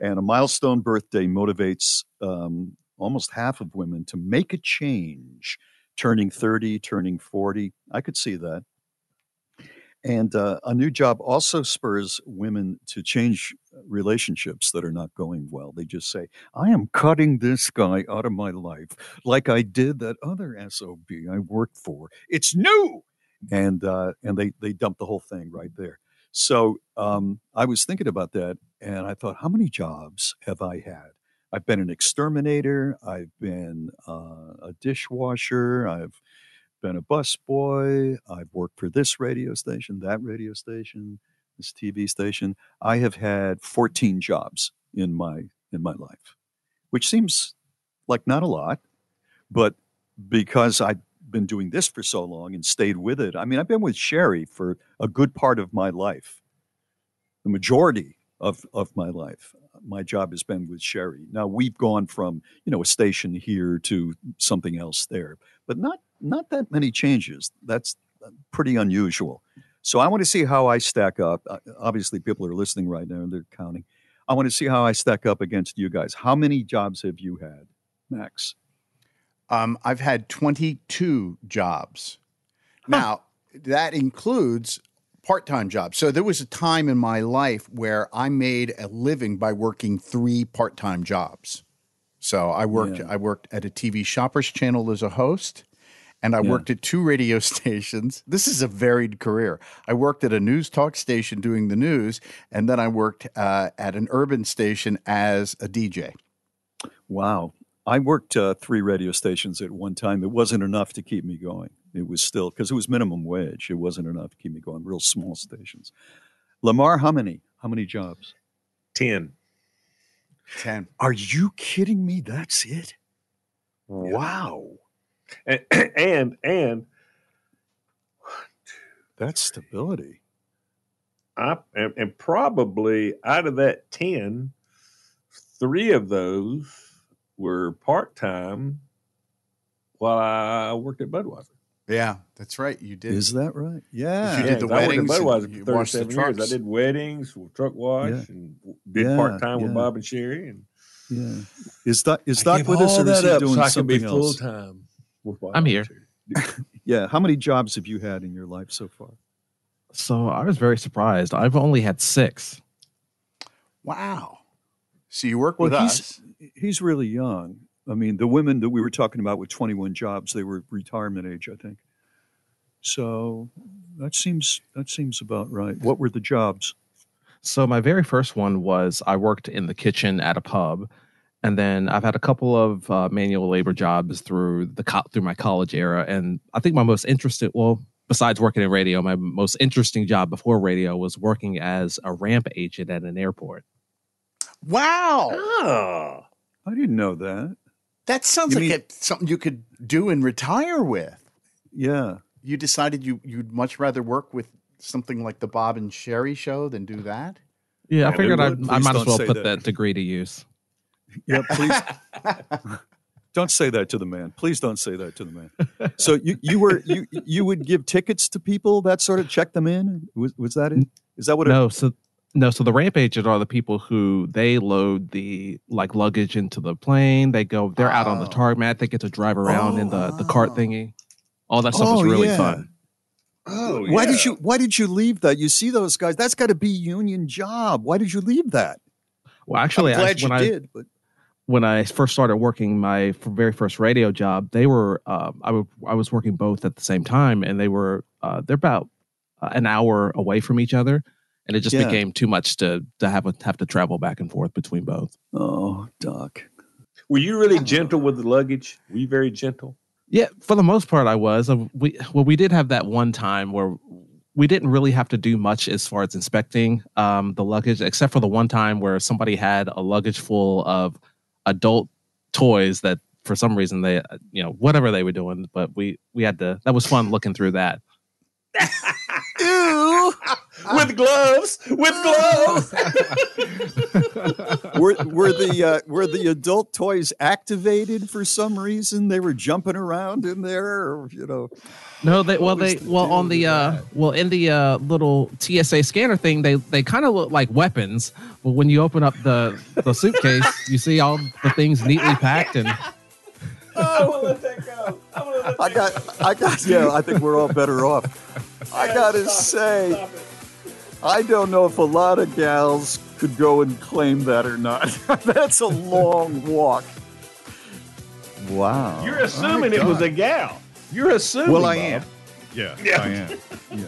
S6: and a milestone birthday motivates um, almost half of women to make a change turning 30 turning 40 i could see that and uh, a new job also spurs women to change relationships that are not going well. They just say, I am cutting this guy out of my life like I did that other SOB I worked for. It's new. And, uh, and they, they dump the whole thing right there. So um, I was thinking about that and I thought, how many jobs have I had? I've been an exterminator. I've been uh, a dishwasher. I've been a busboy. I've worked for this radio station, that radio station, this TV station. I have had 14 jobs in my in my life, which seems like not a lot, but because I've been doing this for so long and stayed with it. I mean, I've been with Sherry for a good part of my life. The majority of of my life, my job has been with Sherry. Now we've gone from, you know, a station here to something else there, but not not that many changes. That's uh, pretty unusual. So I want to see how I stack up. Uh, Obviously, people are listening right now and they're counting. I want to see how I stack up against you guys. How many jobs have you had, Max?
S2: Um, I've had 22 jobs. Now, that includes part time jobs. So there was a time in my life where I made a living by working three part time jobs. So I worked
S6: Yeah.
S2: I worked at a TV shoppers channel as a host, and I
S6: Yeah.
S2: worked at two radio stations. This is a varied career. I worked at a news talk station doing the news, and then I worked uh, at an urban station as a DJ.
S6: Wow. I worked uh, three radio stations at one time. It wasn't enough to keep me going. It was still because it was minimum wage. It wasn't enough to keep me going. Real small stations. Lamar, how many? How many jobs?
S8: Ten.
S2: Ten.
S6: Are you kidding me? That's it.
S8: Wow. And and, and
S6: That's stability.
S8: I and, and probably out of that 10, three of those were part time while I worked at Budweiser.
S2: Yeah, that's right. You did.
S6: Is that right? Yeah.
S2: You did the
S8: 'cause I worked at Budweiser for
S2: washed the
S8: 37 years. I did weddings, truck wash,
S6: Yeah.
S8: and did
S6: Yeah,
S8: part time with. Bob and Sherry. And
S6: Yeah. Is Doc is
S8: I
S6: with us
S8: all
S6: or is
S8: that
S6: he
S8: up
S6: doing
S8: so I could be
S6: something
S8: full time? with Bob
S10: I'm here.
S6: Yeah. How many jobs have you had in your life so far?
S10: So I was very surprised. I've only had six.
S2: Wow. So you work with
S6: he's
S2: us.
S6: He's really young. I mean, the women that we were talking about with 21 jobs, they were retirement age, I think. So that seems that seems about right. What were the jobs?
S10: So my very first one was I worked in the kitchen at a pub, and then I've had a couple of uh, manual labor jobs through the co- through my college era. And I think my most interesting, well, besides working in radio, my most interesting job before radio was working as a ramp agent at an airport.
S2: Wow.
S8: Oh,
S6: I didn't know that.
S2: That sounds
S6: You
S2: like
S6: mean-
S2: it's something you could do and retire with.
S6: Yeah.
S2: You decided you you'd much rather work with something like the Bob and Sherry show than do that.
S10: Yeah, I figured I,
S6: please
S10: I might as well put
S6: that.
S10: that degree to use.
S6: Yeah, please. don't say that to the man. Please don't say that to the man. So you, you were you you would give tickets to people that sort of check them in. Was was that it? Is that what?
S10: no, so no, so the ramp agents are the people who they load the like luggage into the plane. They go, they're out on the
S2: Oh.
S10: tarmac. They get to drive around in the the cart
S2: Oh.
S10: thingy. All that stuff is
S6: Oh,
S10: really
S6: yeah.
S10: fun.
S8: oh,
S6: Why
S8: yeah.
S6: did you Why did you leave that? You see those guys. That's got to be union job. Why did you leave that?
S10: Well, actually,
S6: I'm
S10: I,
S6: glad you
S10: when I
S6: did. But
S10: when I first started working my very first radio job, they were uh, I I was working both at the same time, and they were uh, they're about uh, an hour away from each other, and it just
S6: Yeah.
S10: became too much to to have a, have to travel back and forth between both.
S6: oh, Doc.
S8: Were you really gentle with the luggage? Were you very gentle?
S10: Yeah, for the most part, I was. Uh, We well, we did have that one time where we didn't really have to do much as far as inspecting um, the luggage, except for the one time where somebody had a luggage full of adult toys that, for some reason, they uh, you know whatever they were doing, but we we had to. That was fun looking through that.
S8: with gloves, with gloves.
S6: were were the uh, were the adult toys activated for some reason? They were jumping around in there, or you know.
S10: No, they well they
S6: the
S10: well on the uh well in the uh little TSA scanner thing they they kind of look like weapons, but when you open up the the suitcase, you see all the things neatly packed and
S8: I want to let that go. I want to let
S6: I got, I got, yeah. I think we're all better off. I gotta say, I don't know if a lot of gals could go and claim that or not. That's a long walk. Wow.
S8: You're assuming it was a gal. You're assuming.
S6: Well, I
S8: Bob.
S6: am.
S17: Yeah,
S8: Yeah.
S17: I am. Yeah,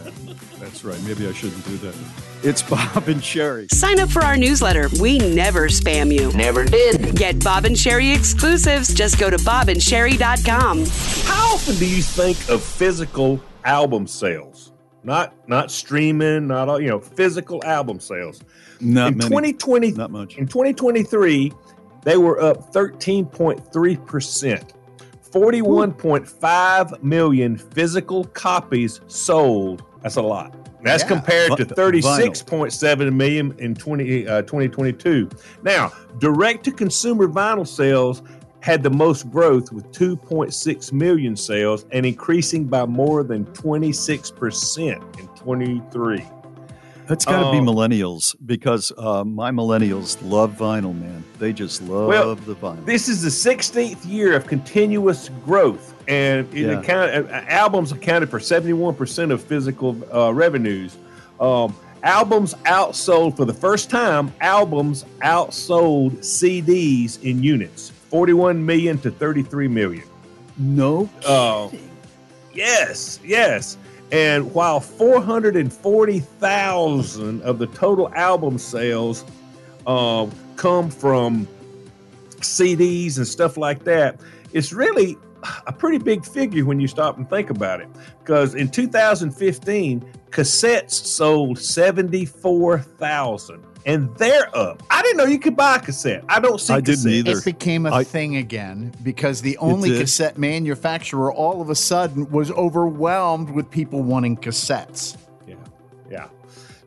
S17: that's right. Maybe I shouldn't do that.
S6: It's Bob and Sherry.
S3: Sign up for our newsletter. We never spam you.
S14: Never did.
S3: Get Bob and Sherry exclusives. Just go to bobandsherry.com.
S8: How often do you think of physical album sales? Not not streaming, not all you know, physical album sales.
S6: Not
S8: in
S6: many.
S8: 2020,
S6: Not much.
S8: in 2023, they were up 13.3 percent. 41.5 million physical copies sold. That's a lot. That's
S2: Yeah.
S8: compared to 36.7 million in 20, uh, 2022. Now, direct to consumer vinyl sales had the most growth with 2.6 million sales and increasing by more than 26% in 23.
S6: That's got to be
S8: Um,
S6: millennials because uh, my millennials love vinyl, man. They just love
S8: Well,
S6: the vinyl.
S8: This is the 16th year of continuous growth, and it
S6: Yeah.
S8: account, uh, albums accounted for 71% of physical uh, revenues. Um, albums outsold for the first time. Albums outsold CDs in units, 41 million to 33 million.
S6: no.
S8: Uh, yes, yes. And while 440,000 of the total album sales um, come from CDs and stuff like that, it's really a pretty big figure when you stop and think about it. Because in 2015, cassettes sold 74,000. And they're up. I didn't know you could buy a cassette. I don't see.
S6: I didn't
S8: cassettes.
S6: either.
S2: It became a
S6: I-
S2: thing again because the only cassette manufacturer all of a sudden was overwhelmed with people wanting cassettes.
S8: Yeah, yeah.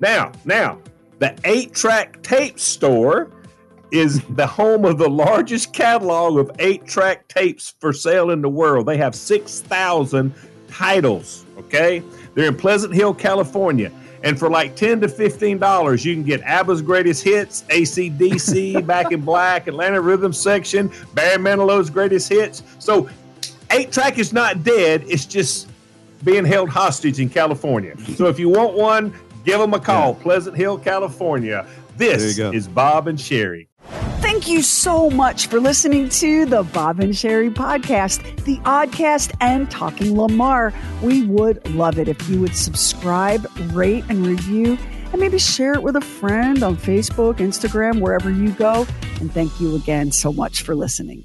S8: Now, now, the eight-track tape store is the home of the largest catalog of eight-track tapes for sale in the world. They have six thousand titles. Okay, they're in Pleasant Hill, California. And for like ten to fifteen dollars, you can get ABBA's greatest hits, ACDC, Back in Black, Atlanta Rhythm Section, Barry Manilow's greatest hits. So, eight track is not dead; it's just being held hostage in California. So, if you want one, give them a call. Pleasant Hill, California. This
S6: There you go.
S8: is Bob and Sherry.
S5: Thank you so much for listening to the Bob and Sherry podcast, the Oddcast, and Talking Lamar. We would love it if you would subscribe, rate, and review, and maybe share it with a friend on Facebook, Instagram, wherever you go. And thank you again so much for listening.